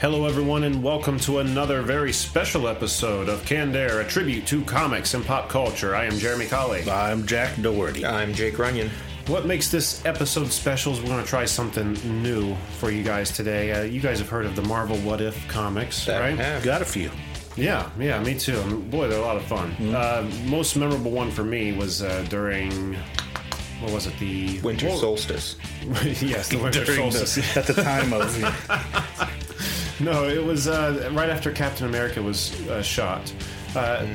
Hello, everyone, and welcome to another very special episode of Canned Air, a tribute to comics and pop culture. I am Jeremy Colley. I'm Jack Doherty. I'm Jake Runyon. What makes this episode special is we're going to try something new for you guys today. Uh, you guys have heard of the Marvel What If comics, That right? have. Got a few. Yeah, yeah, me too. And boy, they're a lot of fun. Uh, most memorable one for me was uh, during. What was it? The Winter Well, solstice. yes, the winter During solstice. the, at the time of No, it was uh, right after Captain America was uh, shot. Uh,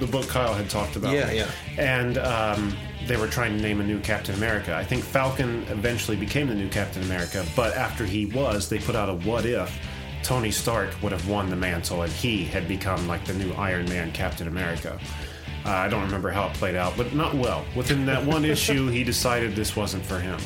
The book Kyle had talked about. Yeah, yeah. And um, they were trying to name a new Captain America. I think Falcon eventually became the new Captain America, but after he was, they put out a what if Tony Stark would have won the mantle and he had become like the new Iron Man Captain America. Uh, I don't remember how it played out, but not well. Within that one issue, he decided this wasn't for him.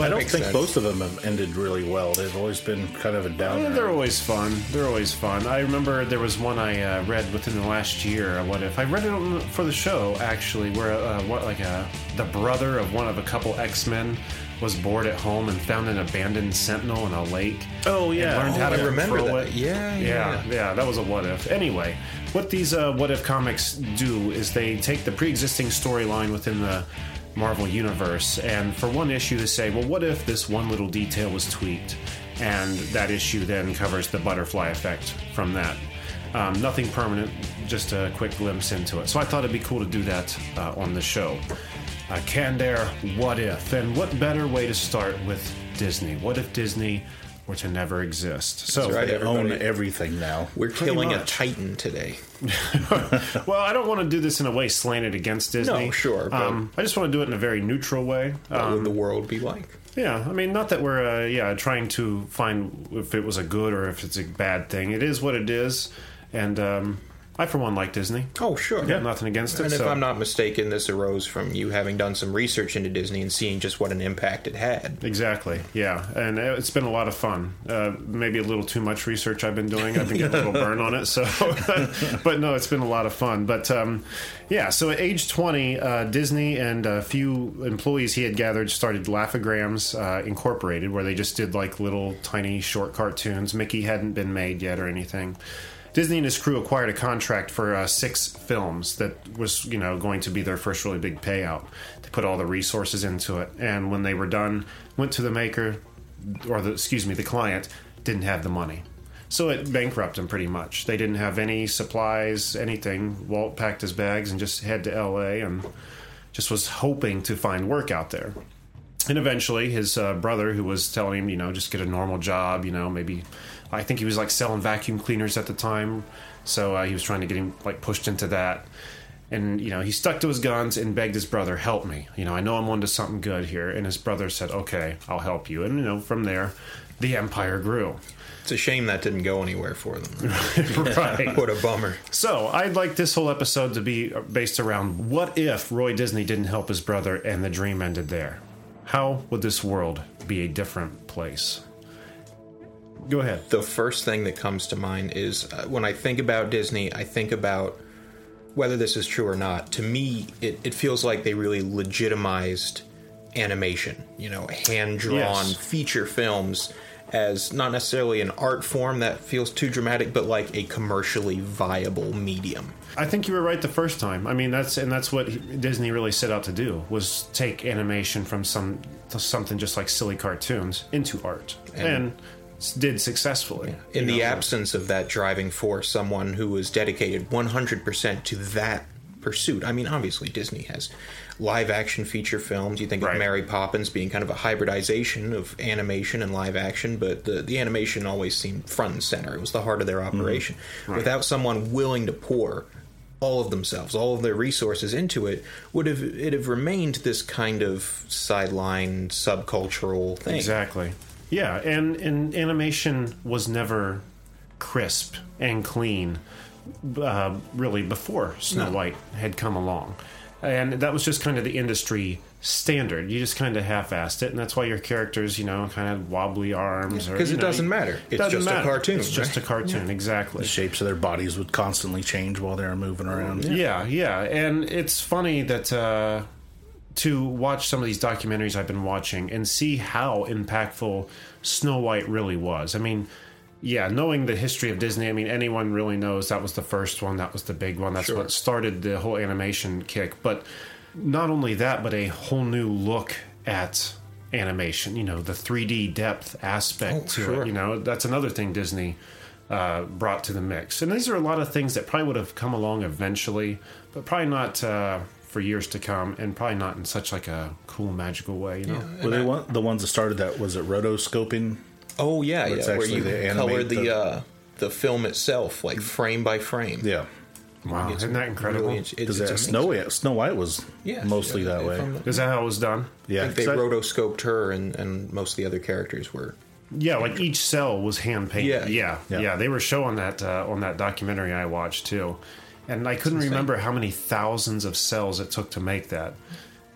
I don't think sense. both of them have ended really well. They've always been kind of a down. Yeah, they're always fun. They're always fun. I remember there was one I uh, read within the last year. uh, What if I read it for the show actually, where uh, what like a the brother of one of a couple X Men was bored at home and found an abandoned Sentinel in a lake. Oh, yeah. learned how Oh, to I remember that. it. Yeah, yeah, yeah, yeah. That was a what if. Anyway, what these uh, what if comics do is they take the pre-existing storyline within the Marvel universe, and for one issue, to say, well, what if this one little detail was tweaked, and that issue then covers the butterfly effect from that. Um, nothing permanent, just a quick glimpse into it. So I thought it'd be cool to do that uh, on the show. Uh, Canned Air, what if? And what better way to start with Disney? What if Disney were to never exist? So, right. They own everything now. We're Pretty killing a titan today. well, I don't want to do this in a way slanted against Disney. No, sure, Um, I just want to do it in a very neutral way. What Um, would the world be like? yeah, I mean, not that we're uh, yeah trying to find if it was a good or if it's a bad thing. It is what it is, and um, I for one like Disney. Oh, sure. Yeah, nothing against it. And if so- I'm not mistaken, this arose from you having done some research into Disney and seeing just what an impact it had. Exactly. Yeah, and it's been a lot of fun. Uh, maybe a little too much research I've been doing. I've been getting a little burn on it. So, but no, it's been a lot of fun. But um, yeah, so at age twenty, uh, Disney and a few employees he had gathered started Laugh-O-Grams uh, Incorporated, where they just did like little tiny short cartoons. Mickey hadn't been made yet or anything. Disney and his crew acquired a contract for uh, six films that was, you know, going to be their first really big payout. They put all the resources into it, and when they were done, went to the maker, or the excuse me, the client didn't have the money, so it bankrupted them pretty much. They didn't have any supplies, anything. Walt packed his bags and just head to L.A. and just was hoping to find work out there. And eventually, his uh, brother, who was telling him, you know, just get a normal job, you know, maybe, I think he was like selling vacuum cleaners at the time. So uh, he was trying to get him like pushed into that. And, you know, he stuck to his guns and begged his brother, help me. You know, I know I'm onto something good here. And his brother said, okay, I'll help you. And, you know, from there, the empire grew. It's a shame that didn't go anywhere for them. right. what a bummer. So I'd like this whole episode to be based around what if Roy Disney didn't help his brother and the dream ended there? How would this world be a different place? Go ahead. the first thing that comes to mind is uh, when I think about Disney, I think about whether this is true or not. To me, it, it feels like they really legitimized animation, you know, hand drawn Yes. feature films as not necessarily an art form that feels too dramatic, but like a commercially viable medium. I think you were right the first time. I mean, that's and that's what Disney really set out to do was take animation from some to something just like silly cartoons into art, and, s- did successfully. In the know, absence of that driving force, someone who was dedicated 100% to that pursuit. I mean, obviously, Disney has live action feature films. You think Right. of Mary Poppins being kind of a hybridization of animation and live action, but the, the animation always seemed front and center. It was the heart of their mm-hmm. operation. Without someone willing to pour all of themselves, all of their resources into it, would have it have remained this kind of sideline subcultural thing. Exactly. Yeah, and and animation was never crisp and clean uh, really before Snow No. White had come along, and that was just kind of the industry standard. You just kind of half-assed it, and that's why your characters, you know, kind of wobbly arms, or Because you it know, doesn't matter. It's doesn't just a cartoon, It's just a right? cartoon, exactly. The shapes of their bodies would constantly change while they were moving around. Yeah, yeah, and it's funny that uh, to watch some of these documentaries I've been watching and see how impactful Snow White really was. I mean, yeah, knowing the history of Disney, I mean, anyone really knows that was the first one, that was the big one, that's Sure. what started the whole animation kick. But not only that, but a whole new look at animation. You know, the 3D depth aspect Oh, to sure. it. You know, that's another thing Disney uh, brought to the mix. And these are a lot of things that probably would have come along eventually, but probably not uh, for years to come, and probably not in such like a cool, magical way. You know, Were they one, the ones that started that? Was it rotoscoping? Oh yeah, Where yeah. Where actually you they colored the the- uh, the film itself, like frame by frame. Yeah. wow, It's isn't that incredible? really- it's- Because it's that amazing. Snow White, Snow White was Yeah, mostly yeah, that way. the- Is that how it was done? yeah. I think they 'cause I- rotoscoped her, and, and most of the other characters were. Yeah, like each cell was hand painted. Yeah. Yeah, yeah, Yeah. They were showing that uh, on that documentary I watched too, and I couldn't remember how many thousands of cells it took to make that,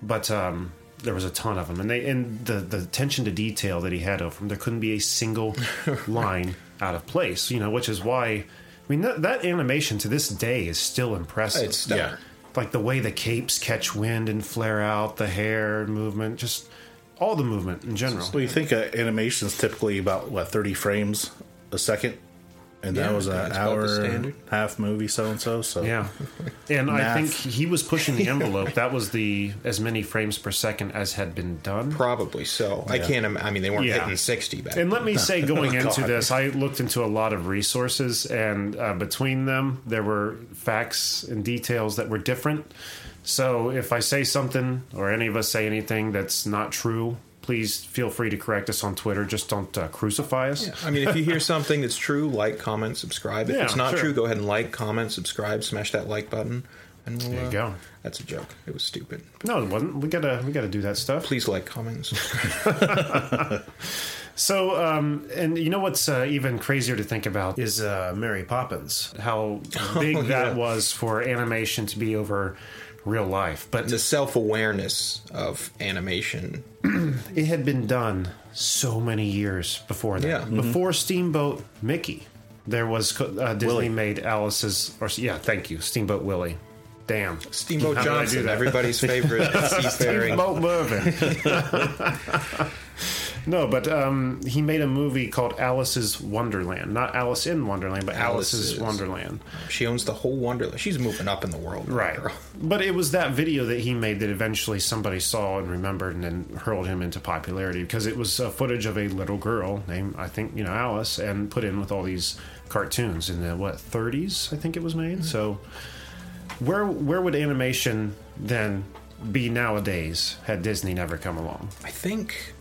but um, there was a ton of them, and they and the the attention to detail that he had of them, there couldn't be a single line out of place. You know, which is why. I mean, that, that animation to this day is still impressive. It's. Yeah. like the way the capes catch wind and flare out, the hair movement, just all the movement in general. Well, you think uh, animation is typically about what thirty frames a second, and Yeah, that was an that's about the hour half movie, so and so. So Yeah, and I think he was pushing the envelope. That was the as many frames per second as had been done. Probably so. I can't. im- I mean, they weren't Yeah. hitting sixty back. And let me say, going into God. this, I looked into a lot of resources, and uh, between them, there were facts and details that were different. So if I say something, or any of us say anything that's not true, please feel free to correct us on Twitter. Just don't uh, crucify us. I mean, if you hear something that's true, like, comment, subscribe. If Yeah, it's not sure. true, go ahead and like, comment, subscribe, smash that like button, and we'll, There you uh, go. That's a joke. It was stupid. No, it wasn't. We gotta we gotta do that stuff. Please like, comment, subscribe. So, um, and you know what's uh, even crazier to think about is uh, Mary Poppins. How big Oh, that was for animation to be over real life, but the self awareness of animation. it had been done so many years before that. Yeah. Mhm. Before Steamboat Mickey, there was uh, Disney Willie. made Alice's. Or yeah, thank you, Steamboat Willie. Damn, Steamboat How did I do Johnson, everybody's favorite seafaring. Steamboat Mervyn. no, but um, he made a movie called Alice's Wonderland, not Alice in Wonderland, but Alice's, Alice's. Wonderland. She owns the whole Wonderland. She's moving up in the world, Right. girl. But it was that video that he made that eventually somebody saw and remembered and then hurled him into popularity because it was uh, footage of a little girl named, I think, you know, Alice and put in with all these cartoons in the, what, 30s, I think it was made. So where, where would animation then be nowadays had Disney never come along? I think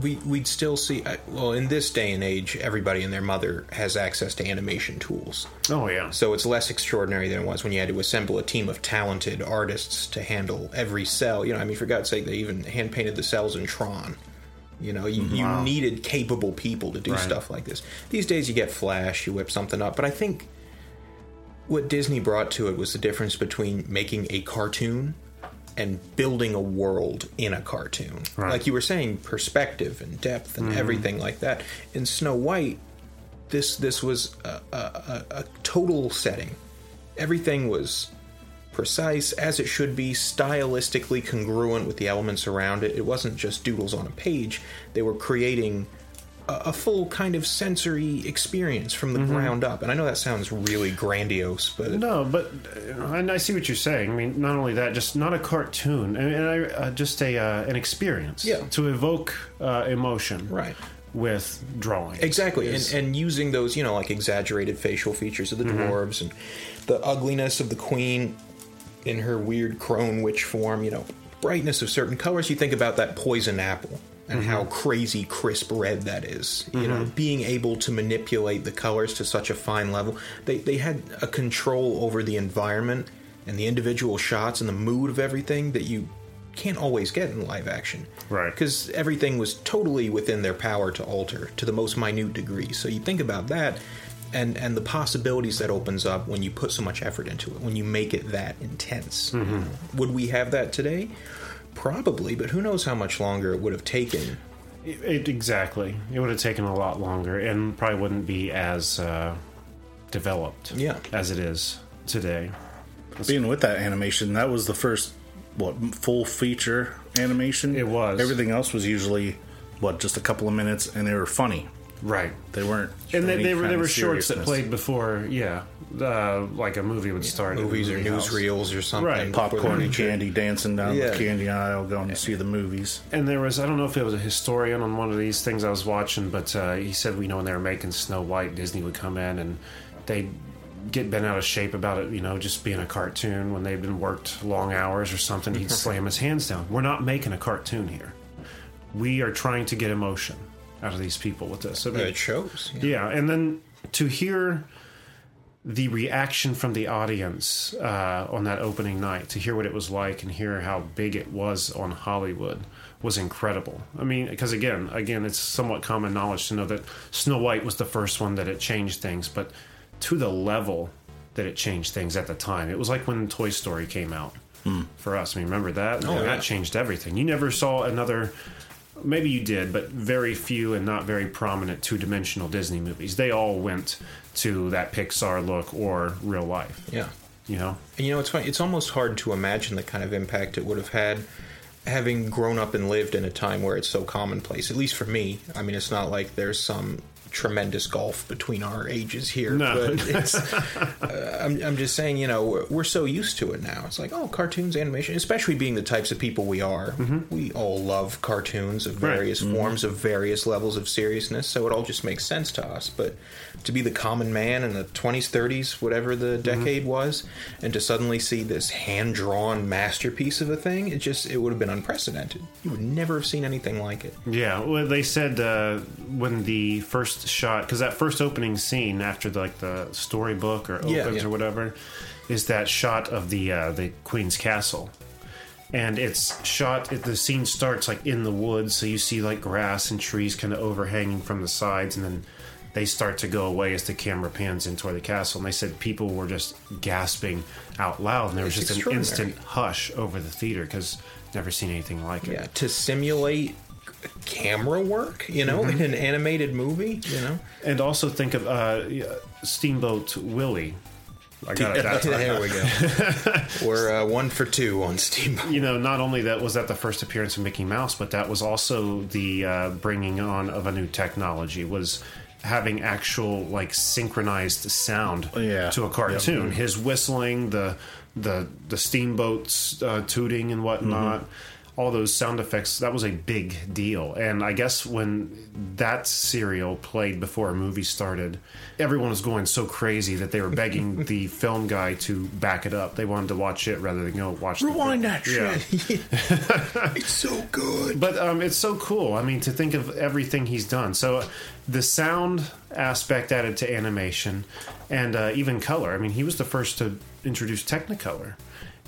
we we'd still see. uh, Well, in this day and age, everybody and their mother has access to animation tools. Oh, yeah. So it's less extraordinary than it was when you had to assemble a team of talented artists to handle every cell. You know, I mean, for God's sake, they even hand painted the cells in Tron. You know, you, you needed capable people to do Right. stuff like this. These days, you get Flash, you whip something up. But I think what Disney brought to it was the difference between making a cartoon and building a world in a cartoon. Right. Like you were saying, perspective and depth and mm-hmm. everything like that. In Snow White, this this was a, a, a total setting. Everything was precise as it should be, stylistically congruent with the elements around it. It wasn't just doodles on a page. They were creating a, a full kind of sensory experience from the ground up. And I know that sounds really grandiose, but No, but uh, and I see what you're saying. I mean, not only that, just not a cartoon, and, and I, uh, just a uh, an experience. Yeah. To evoke uh, emotion. Right. With drawing. Exactly, Is- and, and using those, you know, like exaggerated facial features of the dwarves and the ugliness of the queen in her weird crone witch form, you know, brightness of certain colors. You think about that poison apple and how crazy crisp red that is. You know, being able to manipulate the colors to such a fine level. They they had a control over the environment and the individual shots and the mood of everything that you can't always get in live action. Right. Because everything was totally within their power to alter to the most minute degree. So you think about that, and and the possibilities that opens up when you put so much effort into it, when you make it that intense. Mm-hmm. Would we have that today? Probably, but who knows how much longer it would have taken. It, it- exactly. It would have taken a lot longer and probably wouldn't be as uh, developed Yeah. as it is today. Being with that animation, that was the first what full feature animation. It was. Everything else was usually what just a couple of minutes, and they were funny. Right. They weren't. And they, they were kind they were shorts that played before, yeah, uh, like a movie would start. at Movies or newsreels or something. Right. popcorn and candy, dancing down Yeah. the candy aisle, going to see the movies. And there was I don't know if it was a historian on one of these things I was watching, but uh, he said you know when they were making Snow White, Disney would come in and they'd get bent out of shape about it, you know, just being a cartoon when they'd been worked long hours or something. He'd slam his hands down. We're not making a cartoon here. We are trying to get emotion out of these people with this. I mean, It shows. yeah. yeah, and then to hear the reaction from the audience uh, on that opening night, to hear what it was like and hear how big it was on Hollywood was incredible. I mean, because again, again, it's somewhat common knowledge to know that Snow White was the first one that it changed things, but to the level that it changed things at the time, it was like when Toy Story came out for us. I mean, remember that? Oh, Yeah, yeah. that changed everything. You never saw another maybe you did, but very few and not very prominent two dimensional Disney movies. They all went to that Pixar look or real life. Yeah. You know? And you know, it's funny. It's almost hard to imagine the kind of impact it would have had having grown up and lived in a time where it's so commonplace. At least for me. I mean, it's not like there's some tremendous gulf between our ages here. No. But it's, uh, I'm, I'm just saying, you know, we're, we're so used to it now. It's like, oh, cartoons, animation, especially being the types of people we are. We all love cartoons of Right. various forms, of various levels of seriousness. So it all just makes sense to us. But to be the common man in the 20s, 30s, whatever the decade was, and to suddenly see this hand drawn masterpiece of a thing, it just, it would have been unprecedented. You would never have seen anything like it. Yeah, well, they said uh, when the first shot, because that first opening scene after the, like the storybook or opens Yeah, yeah. or whatever, is that shot of the uh, the Queen's castle, and it's shot. It, the scene starts like in the woods, so you see like grass and trees kind of overhanging from the sides, and then they start to go away as the camera pans in toward the castle. And they said people were just gasping out loud, and there was It's just an instant hush over the theater because never seen anything like it. Yeah, to simulate camera work, you know, in an animated movie, you know. And also think of uh, Steamboat Willie. I got it that there we go. We're uh, one for two on Steamboat. You know, not only that was that the first appearance of Mickey Mouse, but that was also the uh, bringing on of a new technology. Was having actual like synchronized sound Yeah. to a cartoon. His whistling, the the the steamboats uh, tooting and whatnot. All those sound effects, that was a big deal. And I guess when that serial played before a movie started, everyone was going so crazy that they were begging the film guy to back it up. They wanted to watch it rather than go watch the Rewind that Yeah. shit. It's so good. But um, it's so cool. I mean, to think of everything he's done. So the sound aspect added to animation, and uh, even color. I mean, he was the first to introduce Technicolor,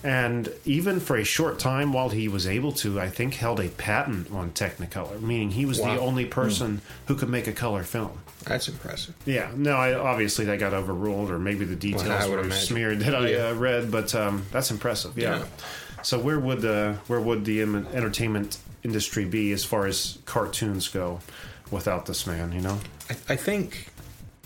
and even for a short time, while he was able to, I think held a patent on Technicolor, meaning he was the only person who could make a color film. That's impressive. Yeah, no, I, obviously that got overruled, or maybe the details Well, were imagine. smeared that I Yeah. uh, read, but um, that's impressive. Yeah. Yeah. So where would the where would the entertainment industry be as far as cartoons go without this man? You know, I, I think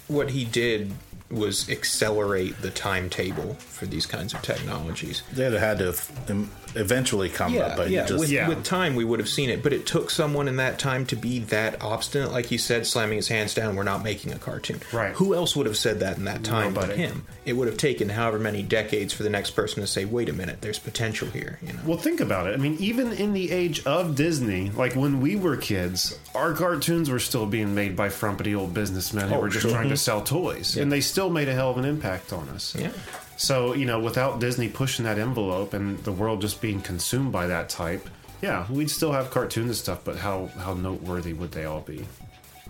what he did was accelerate the timetable for these kinds of technologies. They'd have had to have um, eventually come Yeah, up, but yeah. just with, Yeah. with time, we would have seen it, but it took someone in that time to be that obstinate, like you said, slamming his hands down. We're not making a cartoon. Right. Who else would have said that in that time but him? It would have taken however many decades for the next person to say, "Wait a minute, there's potential here." You know. well, think about it. I mean, even in the age of Disney, like when we were kids, our cartoons were still being made by frumpy old businessmen who Oh, were just sure. trying to mm-hmm. sell toys, and they still made a hell of an impact on us. Yeah. So, you know, without Disney pushing that envelope and the world just being consumed by that type, yeah, we'd still have cartoons and stuff, but how, how noteworthy would they all be?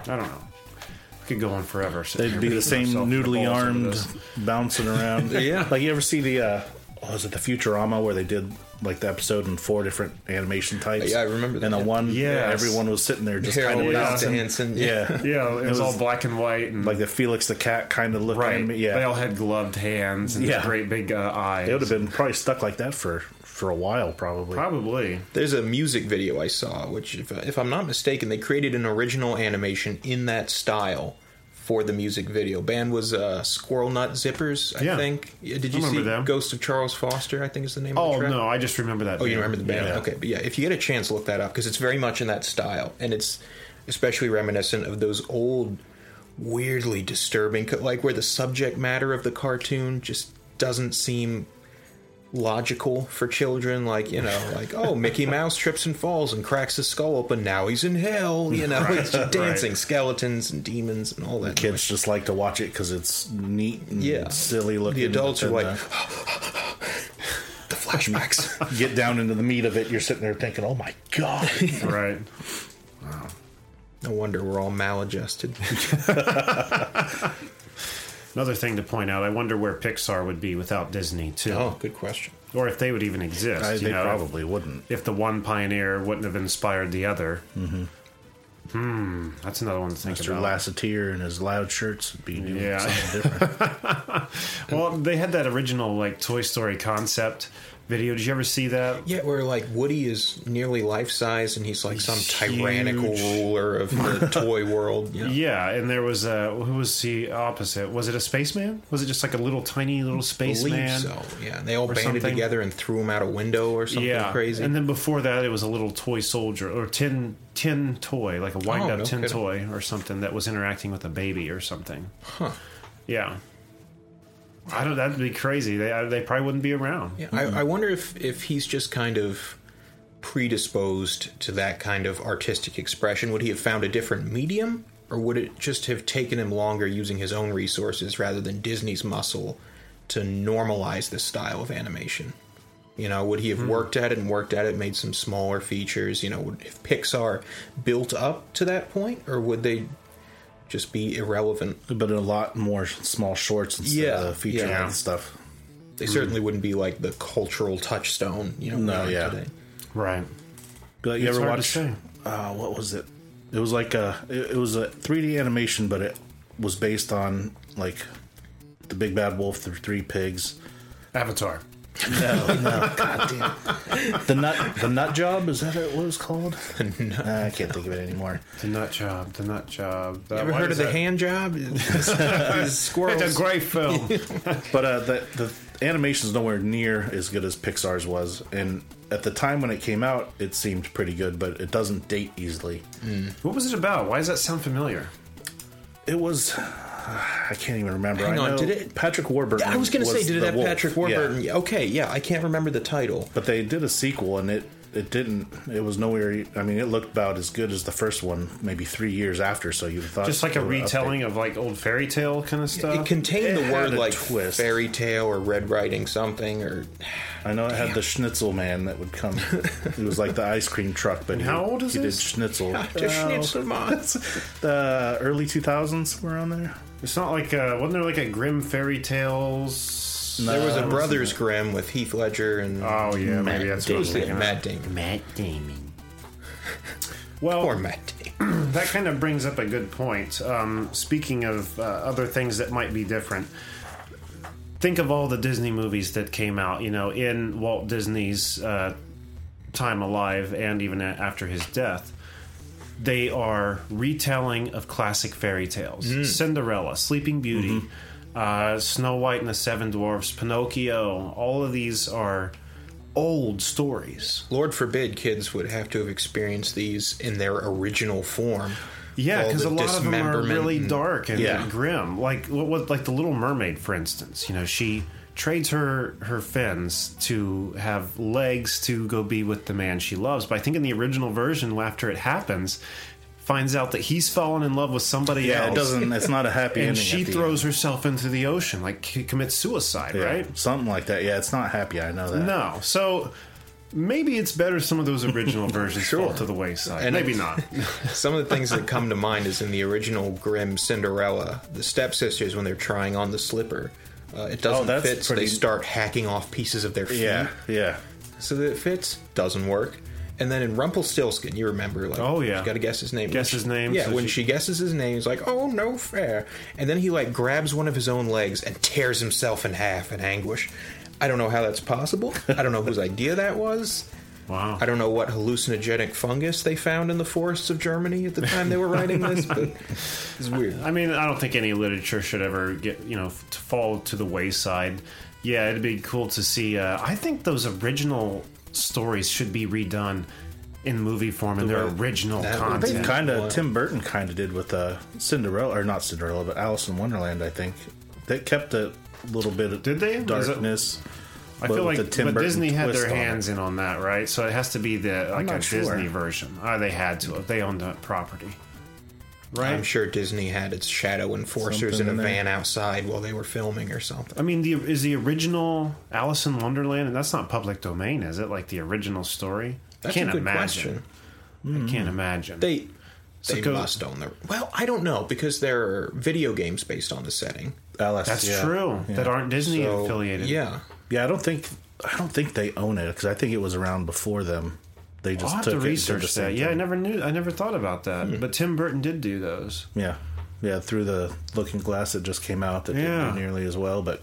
I don't know. We could go on forever. they'd be the same ourselves noodly balls armed bouncing around. Yeah. like you ever see the uh, was it the Futurama where they did like the episode in four different animation types? Yeah, I remember that, And the yeah. one, yeah, everyone was sitting there just Harold kind of bouncing. dancing. Yeah, Yeah, it, was, was all black and white and like the Felix the Cat kind of look. right. anime- Yeah, they all had gloved hands and Yeah. great big uh, eyes. It would have been probably stuck like that for for a while, probably. probably. There's a music video I saw, which, if, if I'm not mistaken, they created an original animation in that style for the music video. Band was uh, Squirrel Nut Zippers, I Yeah. think. Did you see remember them. Ghost of Charles Foster? I think is the name of Oh the track. no, I just remember that. Oh, you band. remember the band? Yeah. Okay, but yeah, if you get a chance, look that up because it's very much in that style, and it's especially reminiscent of those old, weirdly disturbing, like where the subject matter of the cartoon just doesn't seem logical for children. Like you know, like oh, Mickey Mouse trips and falls and cracks his skull open. Now he's in hell. You know, it's just dancing skeletons and demons and all that. Kids just like to watch it because it's neat and Yeah. silly looking. The adults are like the flashbacks. uh, get down into the meat of it. You're sitting there thinking, "Oh my god!" Right. wow. no wonder we're all maladjusted. Another thing to point out, I wonder where Pixar would be without Disney too, oh, good question. or if they would even exist. I, you they know, probably wouldn't. if the one pioneer wouldn't have inspired the other. Mm-hmm. Hmm, that's another one to think Mr. about. Lasseter and his loud shirts would be doing Yeah. something different. Well, they had that original like Toy Story concept video. Did you ever see that? Yeah, where like Woody is nearly life size and he's like some He's tyrannical huge. ruler of the toy world. You know? Yeah, and there was a who was the opposite? Was it a spaceman? Was it just like a little tiny little believe spaceman? so. Yeah, and they all banded something. together and threw him out a window or something yeah, crazy. And then before that, it was a little toy soldier or tin tin toy, like a wind Oh, up no tin kidding. toy or something that was interacting with a baby or something. Huh. Yeah, I don't. That'd be crazy. They I- they probably wouldn't be around. Yeah, I, I wonder if if he's just kind of predisposed to that kind of artistic expression. Would he have found a different medium, or would it just have taken him longer using his own resources rather than Disney's muscle to normalize this style of animation? You know, would he have hmm. worked at it and worked at it, made some smaller features? You know, would if Pixar built up to that point, or would they just be irrelevant? but a lot more small shorts instead Yeah, of feature yeah. length stuff. They certainly wouldn't be like the cultural touchstone. You know, No, yeah. today. Right. But you It's ever hard to watch? say. Uh, what was it? It was like a. It, it was a 3D animation, but it was based on like the Big Bad Wolf, the Three Pigs. Avatar. No, no, God damn. The nut, the nut job is that what it was called? Uh, I can't think of it anymore. The nut job. The nut job. Uh, Ever heard is of the that? hand job? These squirrels. It's a great film. But uh, the the animation's nowhere near as good as Pixar's was, and at the time when it came out, it seemed pretty good, but it doesn't date easily. what was it about? Why does that sound familiar? It was. I can't even remember. Hang I on, know did it- Patrick Warburton. I was going to say, did it have wolf. Patrick Warburton? Yeah. Okay, yeah, I can't remember the title. But they did a sequel, and it it didn't. It was nowhere. I mean, it looked about as good as the first one, maybe three years after. So you thought Just like a they update. retelling of like old fairy tale kind of stuff. It contained It the word like twist. fairy tale or red writing something or I know it had the Schnitzel man that would come. it was like the ice cream truck, but he, how old is he this? did Schnitzel. the Schnitzelmann. the early two thousands were on there. It's not like uh, wasn't there like a Grim Fairy Tales? There was a Brothers Grimm with Heath Ledger and Oh yeah, maybe that's what I was Damon. thinking. of. Matt Damon. Matt Damon. Well, Poor Matt Damon. that kind of brings up a good point. Um, speaking of uh, other things that might be different, think of all the Disney movies that came out, you know, in Walt Disney's uh, time alive and even after his death. They are retelling of classic fairy tales Cinderella, Sleeping Beauty, uh, Snow White and the Seven Dwarfs, Pinocchio. All of these are old stories. Lord forbid kids would have to have experienced these in their original form. Yeah, because a lot of them are really and- dark and Yeah. grim. Like what, what, like the Little Mermaid, for instance. You know, she trades her her fins to have legs to go be with the man she loves. But I think in the original version, after it happens, finds out that he's fallen in love with somebody Yeah, else. it doesn't. It's not a happy and ending. she throws end. herself into the ocean, like he commits suicide, Yeah, right? something like that. Yeah, it's not happy. I know that. No, so. Maybe it's better some of those original versions fall to the wayside. And Maybe not. Some of the things that come to mind is in the original Grimm Cinderella, the stepsisters when they're trying on the slipper Uh, it doesn't Oh, fit, so they start hacking off pieces of their feet Yeah, yeah. so that it fits. Doesn't work. And then in Rumpelstiltskin, you remember, like, Oh, yeah. you got to guess his name. Guess When his name, Yeah, so when she- she guesses his name, he's like, "Oh, no fair," and then he like grabs one of his own legs and tears himself in half in anguish. I don't know how that's possible. I don't know whose idea that was. Wow. I don't know what hallucinogenic fungus they found in the forests of Germany at the time they were writing this, but it's weird. I mean, I don't think any literature should ever get you know to fall to the wayside. Yeah, it'd be cool to see. Uh, I think those original stories should be redone in movie form in their original That would I content. kind of Tim Burton kind of did with uh, Cinderella, or not Cinderella, but Alice in Wonderland. I think they kept a little bit of Did they? Was it- darkness. I but feel like, the but Disney had their on it. hands in on that, right? So it has to be the like a sure. Disney version. Oh, they had to. They owned that property, right? I'm sure Disney had its shadow enforcers Something in a in there. van outside while they were filming or something. I mean, the is the original Alice in Wonderland, and that's not public domain, is it? Like the original story? That's I can't a good imagine. question. I can't imagine. They So they go- must own the. Well, I don't know because there are video games based on the setting. Alice, That's yeah. true. Yeah. That aren't Disney So, affiliated. Yeah, Yeah, I don't think I don't think they own it because I think it was around before them. They just I'll have to it and did the research that. Yeah, I never knew. I never thought about that. Hmm. But Tim Burton did do those. Yeah, yeah. Through the Looking Glass that just came out, that Yeah. didn't do nearly as well, but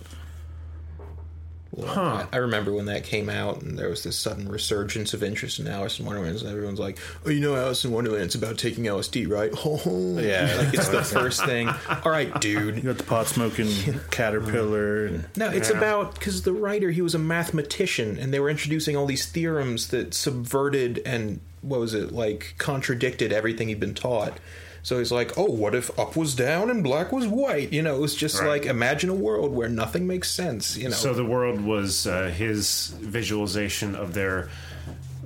Huh. I remember when that came out, and there was this sudden resurgence of interest in Alice in Wonderland. And everyone's like, "Oh, you know, Alice in Wonderland, it's about taking LSD, right?" Oh, Yeah. like it's the first thing. All right, dude. you got the pot smoking caterpillar and No, it's Yeah. about because the writer he was a mathematician, and they were introducing all these theorems that subverted and what was it like contradicted everything he'd been taught. So he's like, "Oh, what if up was down and black was white?" You know, it was just Right. like imagine a world where nothing makes sense. You know, So the world was uh, his visualization of their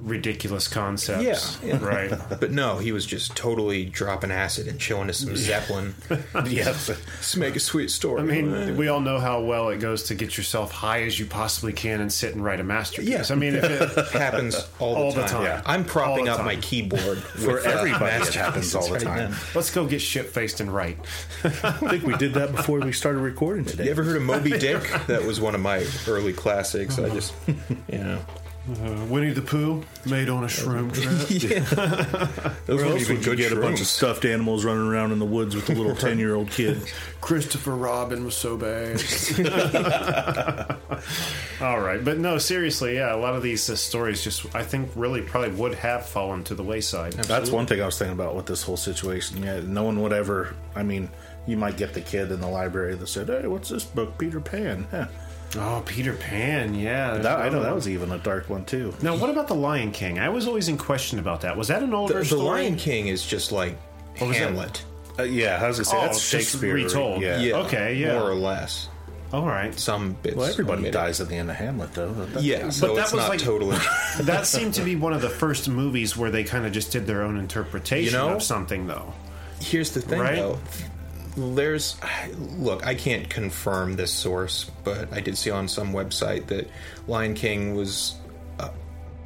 ridiculous concepts. Yeah, yeah. Right. but no, he was just totally dropping acid and chilling to some Zeppelin. yes, Let's make a sweet story. I mean, we all know how well it goes to get yourself high as you possibly can and sit and write a masterpiece. Yeah. I mean, if it, happens all the All the time. time. Yeah. I'm propping All the up my keyboard for with, uh, everybody, it happens all the right time. now. let's go get shit faced and write. I think we did that before we started recording today. You ever heard of Moby Dick? that was one of my early classics. I just, you know, Uh, Winnie the Pooh made on a shroom trip. yeah. Those Where else even would you good get a bunch of stuffed animals running around in the woods with a little ten-year-old kid? Christopher Robin was so bad. All right, but no, seriously, yeah, a lot of these uh, stories just, I think, really probably would have fallen to the wayside. That's one thing I was thinking about with this whole situation. Yeah, no one would ever. I mean, you might get the kid in the library that said, "Hey, what's this book, Peter Pan?" Huh. Oh, Peter Pan, yeah. That, I know that was even a dark one too. Now, what about the Lion King? I was always in question about that. Was that an older The, the story? Lion King is just like was that? Hamlet. Uh, yeah, I was gonna say Oh, that's just Shakespeare retold. Yeah. Yeah, Okay, yeah. more or less. All right. Some bits. Well, everybody omitted. dies at the end of Hamlet, though. That- Yeah, so that it's was not like- totally. that seemed to be one of the first movies where they kind of just did their own interpretation You know? of something, though. Here's the thing, Right? though. There's look, I can't confirm this source, but I did see on some website that Lion King was uh,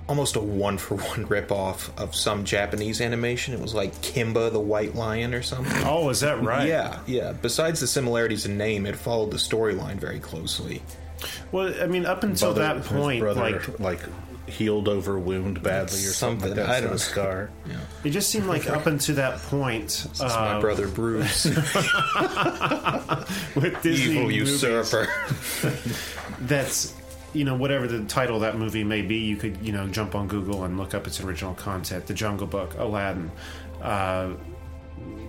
almost a one for one ripoff of some Japanese animation. It was like Kimba the White Lion or something. Oh, is that right? Yeah, yeah. Besides the similarities in name, it followed the storyline very closely. Well, I mean, up until brother- that point, brother, like like healed over wound badly or something, Something, like that. I I don't don't know. scar. it just seemed like up until that point, It's my uh, brother Bruce, with Disney evil movies, usurper. that's you know whatever the title of that movie may be you could you know jump on google and look up its original content the jungle book aladdin uh,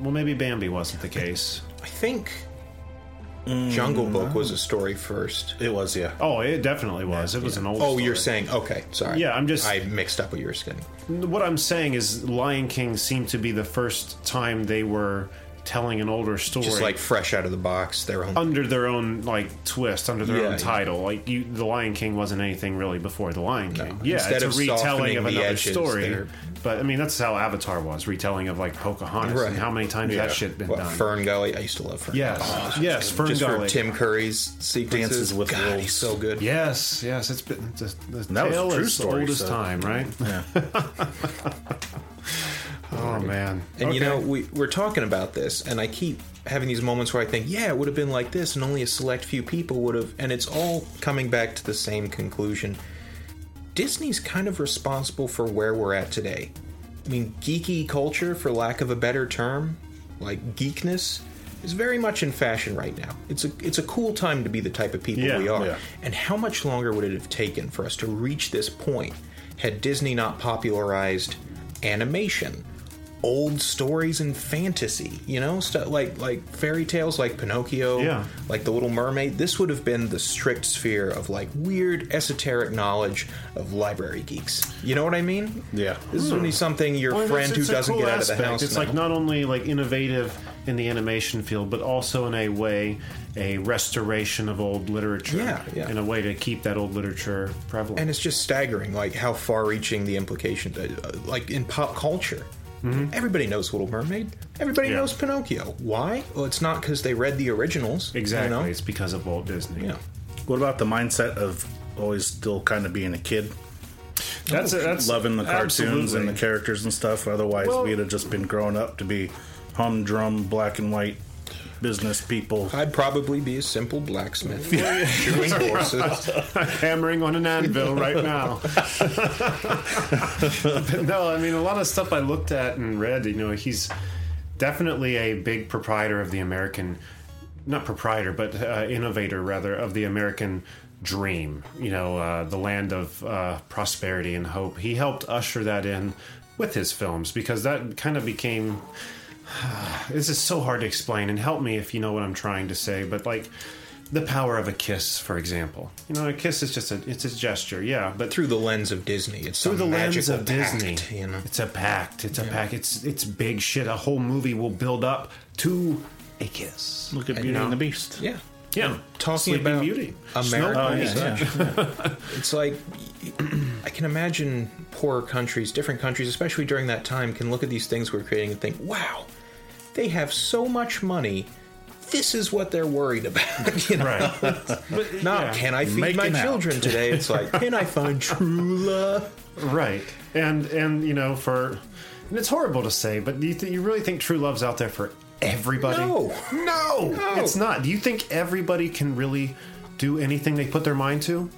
well maybe bambi wasn't the case I think Jungle Book mm-hmm. was a story first. It was, yeah. oh it definitely was it was an old Oh, story. you're saying okay? Sorry. Yeah, I'm just- I mixed up what you were saying. what i'm saying is lion king seemed to be the first time they were telling an older story Just like fresh out of the box, their own. under their own like twist, under their Yeah, own yeah. title. Like you, the Lion King wasn't anything really before the Lion King. Yeah, Instead it's a retelling softening of another edges, story. they're- But I mean, that's how Avatar was retelling of like Pocahontas. Right. And how many times Yeah. that shit been what, done? Fern Gully. I used to love Fern. yes, Gully. yes, Fern Just Gully. for Tim Curry's sequences Dances with God, Wolves. he's so good. Yes, yes, it's been the, the that was a tale true is story, old as so- time, right? Yeah. Oh man. And you know, we, we're talking about this, and I keep having these moments where I think, yeah, it would have been like this, and only a select few people would have. And it's all coming back to the same conclusion. Disney's kind of responsible for where we're at today. I mean, geeky culture, for lack of a better term, like geekness, is very much in fashion right now. It's a it's a cool time to be the type of people Yeah, we are. yeah. And how much longer would it have taken for us to reach this point had Disney not popularized animation, old stories and fantasy, you know, stuff like like fairy tales like Pinocchio, Yeah. like The Little Mermaid. This would have been the strict sphere of like weird esoteric knowledge of library geeks. You know what I mean? Yeah. This is only something your Well, friend who doesn't cool get out of the house. It's like not only like innovative in the animation field, but also in a way a restoration of old literature. Yeah, yeah. In a way to keep that old literature prevalent. and it's just staggering like how far-reaching the implications uh, like in pop culture everybody knows little mermaid everybody Mm-hmm. Yeah. knows pinocchio why well it's not because they read the originals you exactly. know? It's because of Walt Disney. yeah What about the mindset of always still kind of being a kid, That's that's loving the cartoons and the characters and stuff? Otherwise, Well- we'd have just been growing up to be humdrum, black and white business people. i'd probably be a simple blacksmith shoeing horses hammering on an anvil right now. No, I mean a lot of stuff I looked at and read. You know, he's definitely a big proprietor of the American, not proprietor, but uh, innovator rather of the American dream. You know, uh, the land of uh, prosperity and hope. He helped usher that in with his films because that kind of became this is so hard to explain and help me if you know what I'm trying to say but like the power of a kiss for example. You know a kiss is just a it's a gesture yeah but through the lens of disney. It's through the lens magical of Disney. you know? It's a pact. It's a pact. It's it's big shit. A whole movie will build up to a kiss. Look at Beauty you know, and the Beast. yeah. Yeah. Talking Sleeping about Beauty. America, Oh, and yeah, it's like I can imagine poorer countries, different countries, especially during that time, can look at these things we're creating and think, "Wow, they have so much money. This is what they're worried about." you know? right but, Not yeah. can I feed Making my out. children today? It's like, can I find true love? Right, and and you know, for and it's horrible to say, but you th- you really think true love's out there for everybody? No. no, No. it's not. Do you think everybody can really do anything they put their mind to?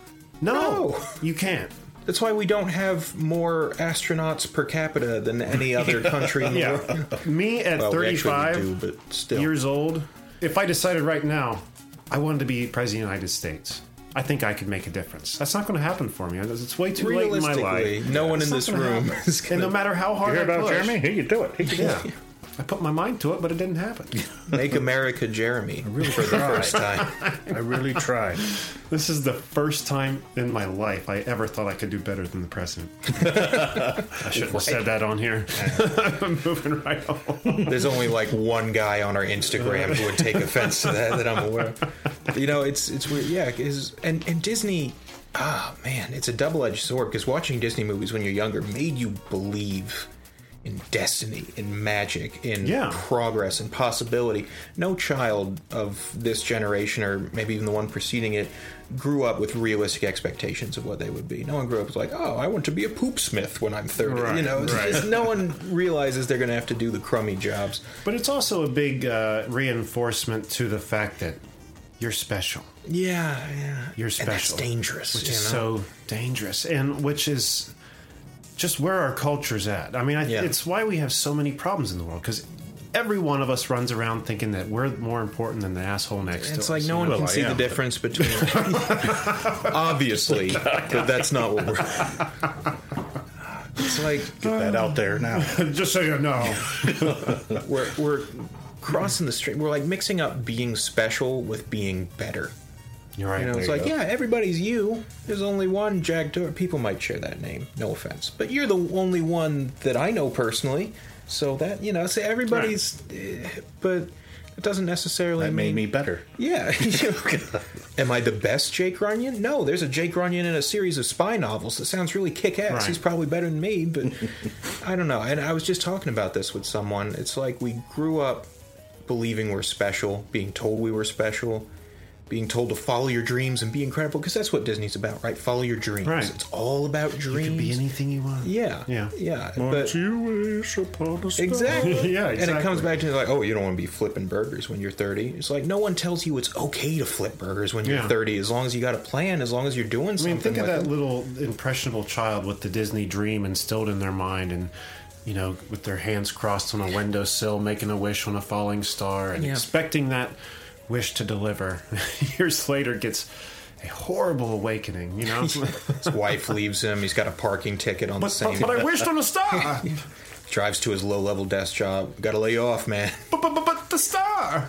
No, No. you can't. That's why we don't have more astronauts per capita than any other country in the Yeah, world. me at Well, 35 do, but still. years old, if I decided right now I wanted to be president of the United States. I think I could make a difference. That's not going to happen for me. It's way too late in my life. no one in not this gonna room happen. is And going no to matter how hard You hear I about push, Jeremy? He could do it. He could do Yeah. it. I put my mind to it, but it didn't happen. make America Jeremy for the first time. I really tried. This is the first time in my life I ever thought I could do better than the president. I shouldn't have said that on here. I'm moving right on. There's only like one guy on our Instagram who would take offense to that that I'm aware. of. You know, it's it's weird. Yeah, and and Disney. Ah, man, it's a double-edged sword because watching Disney movies when you're younger made you believe in destiny, in magic, in Yeah. progress, and possibility. No child of this generation, or maybe even the one preceding it, grew up with realistic expectations of what they would be. No one grew up with like, oh, I want to be a poop smith when I'm 30. you know, right. just- no one realizes they're going to have to do the crummy jobs. But it's also a big uh, reinforcement to the fact that you're special. Yeah, yeah. You're special. And that's dangerous. Which is know? so dangerous. And which is just where our culture's at. I mean, I, Yeah. it's why we have so many problems in the world because every one of us runs around thinking that we're more important than the asshole next to It's us. like no one know? can I see the am. difference between. Obviously, but that's not what we're. It's like Get that out there now. just so you know. we're we're crossing the street. We're like mixing up being special with being better. You're right. You know, it's like go. yeah, everybody's you. There's only one Doherty. People might share that name. No offense, but you're the only one that I know personally. So that you know, say everybody's, eh, but it doesn't necessarily That mean made me better. Yeah. Am I the best Jake Runyon? No, there's a Jake Runyon in a series of spy novels that sounds really kick ass. Right. He's probably better than me, but I don't know. And I was just talking about this with someone. It's like we grew up believing we're special, being told we were special, being told to follow your dreams and be incredible because that's what Disney's about, right? Follow your dreams. Right. It's all about dreams. You can be anything you want. Yeah, Yeah. yeah. But But you wish upon a star. exactly, Yeah, And it comes back to like, oh, you don't want to be flipping burgers when you're 30. It's like no one tells you it's okay to flip burgers when you're Yeah. 30, as long as you got a plan, as long as you're doing something. I something. mean, think of with that it. little impressionable child with the Disney dream instilled in their mind, and you know, with their hands crossed on a windowsill, making a wish on a falling star, and Yeah. expecting that wish to deliver. Years later, gets a horrible awakening. You know, His wife leaves him. He's got a parking ticket on the same. but, but I wished on a star. drives to his low-level desk job. Got to lay you off, man. but, but, but, but the star.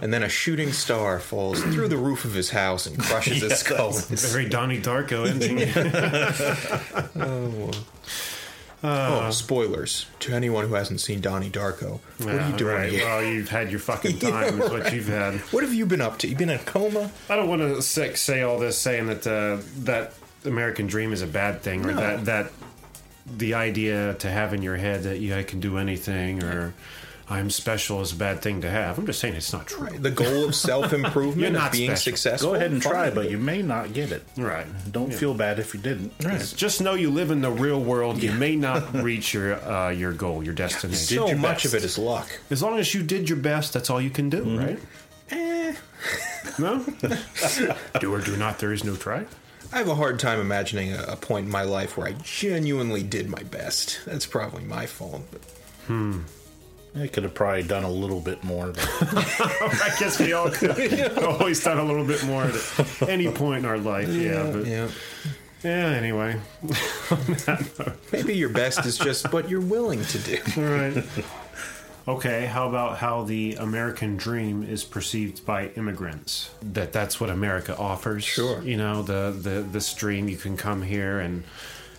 And then a shooting star falls through the roof of his house and crushes his skull. It's- Very Donnie Darko ending. oh, spoilers to anyone who hasn't seen Donnie Darko. What are you doing right. here? Well, you've had your fucking time. Is what you've had. What have you been up to? You've been in a coma? I don't want to say, say all this saying that uh, that American dream is a bad thing, or No. that that the idea to have in your head that yeah, I can do anything or I'm special is a bad thing to have. I'm just saying it's not true. The goal of self-improvement, You're of not being special. successful. Go ahead and try, but you may not get it. Right. Don't feel bad if you didn't. Just know you live in the real world. You may not reach your uh, your goal, your destination. so your much best. of it is luck. As long as you did your best, that's all you can do, right? Eh. No. do or do not. There is no try. I have a hard time imagining a, a point in my life where I genuinely did my best. That's probably my fault. But I could have probably done a little bit more. But I guess we all could have always done a little bit more at any point in our life. Yeah, but yeah. yeah, anyway, maybe your best is just what you're willing to do. all right. Okay, how about how the American dream is perceived by immigrants? That that's what America offers. Sure. You know, the the this dream you can come here and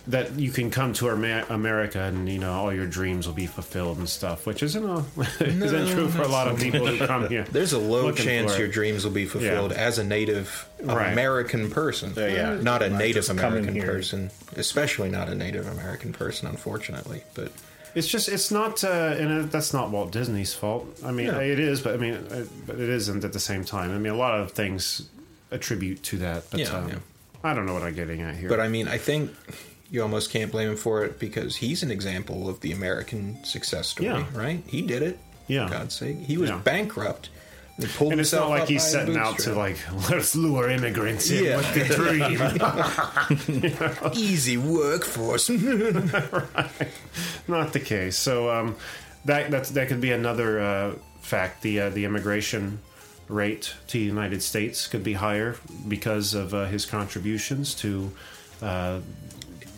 that you can come to Ama- America and you know all your dreams will be fulfilled and stuff, which isn't a, isn't true for a lot of people who come here. There's a low chance your dreams will be fulfilled Yeah. as a native Right. American person. yeah. Not a Not Native American person, especially not a Native American person, unfortunately. But It's just it's not, uh, and it, that's not Walt Disney's fault. I mean, No. it is, but I mean, it, but it isn't at the same time. I mean, a lot of things attribute to that, but Yeah, um, yeah. I don't know what I'm getting at here. but I mean, I think you almost can't blame him for it because he's an example of the American success story, Yeah. right? He did it. Yeah. For God's sake, he was Yeah. bankrupt. He pulled and it's not like he's setting out to like let's lure immigrants in Yeah. with the dream. easy workforce. Right. Not the case. So um, that that's, that could be another uh, fact. The uh, the immigration rate to the United States could be higher because of uh, his contributions to uh,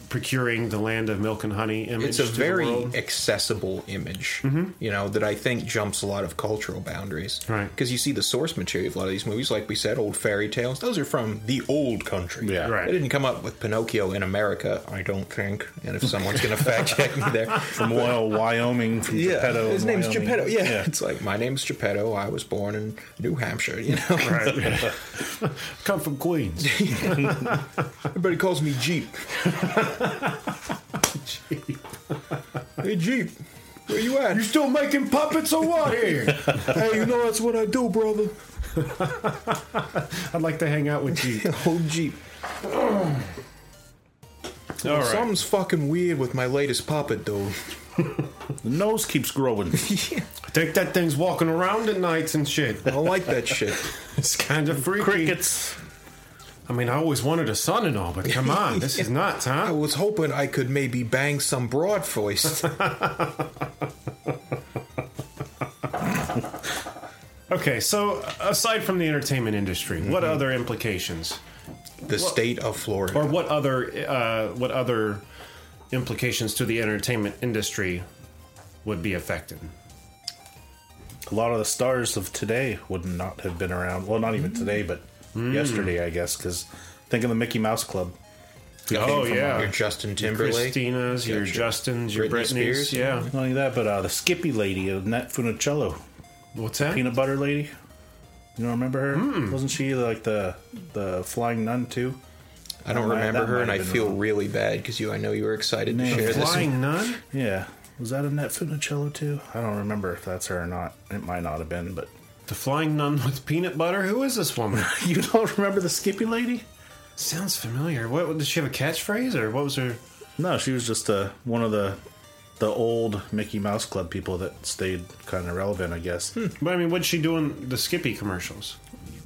procuring the land of milk and honey image. it's a very accessible image, mm-hmm. you know, that I think jumps a lot of cultural boundaries. Right. Because you see the source material of a lot of these movies, like we said, old fairy tales. Those are from the old country. Yeah. Right. They didn't come up with Pinocchio in America, I don't think. And if someone's going to fact check me there. from well, Wyoming, from Geppetto. his name's Wyoming. Geppetto. Yeah. it's like my name's Geppetto. I was born in New Hampshire. You know, Right. Come from Queens. everybody calls me Jeep. Hey Jeep, where you at? You still making puppets or what here? hey, you know that's what I do, brother. I'd like to hang out with Jeep. Old Jeep. All right. Something's fucking weird with my latest puppet, though. The nose keeps growing. I think that thing's walking around at nights and shit. I like that shit. It's kind of freaky. Crickets. I mean, I always wanted a son and all, but come on, this is nuts, huh? I was hoping I could maybe bang some broad voice. Okay, so aside from the entertainment industry, what other implications, the state of Florida. or what other, uh, what other implications to the entertainment industry would be affected? A lot of the stars of today would not have been around. Well, not even today, but yesterday, I guess. Because think of the Mickey Mouse Club. Oh, yeah. Your Justin Timberlake. Christina's, your Yeah, sure. Justins, your Britney Britneys, Spears, yeah. Not only that, but uh, the Skippy lady, Annette Funicello, What's that? peanut butter lady. You don't remember her? Hmm. Wasn't she like the the flying nun too? I don't That remember that her, and I feel wrong. really bad because you. I know you were excited to Name share this. Flying nun? Yeah, was that Annette Funicello too? I don't remember if that's her or not. It might not have been, but The flying nun with peanut butter. Who is this woman? You don't remember the Skippy lady? Sounds familiar. What did she have a catchphrase or what was her? No, she was just uh, one of the the old Mickey Mouse Club people that stayed kind of relevant, I guess. But I mean, what'd she do in the Skippy commercials?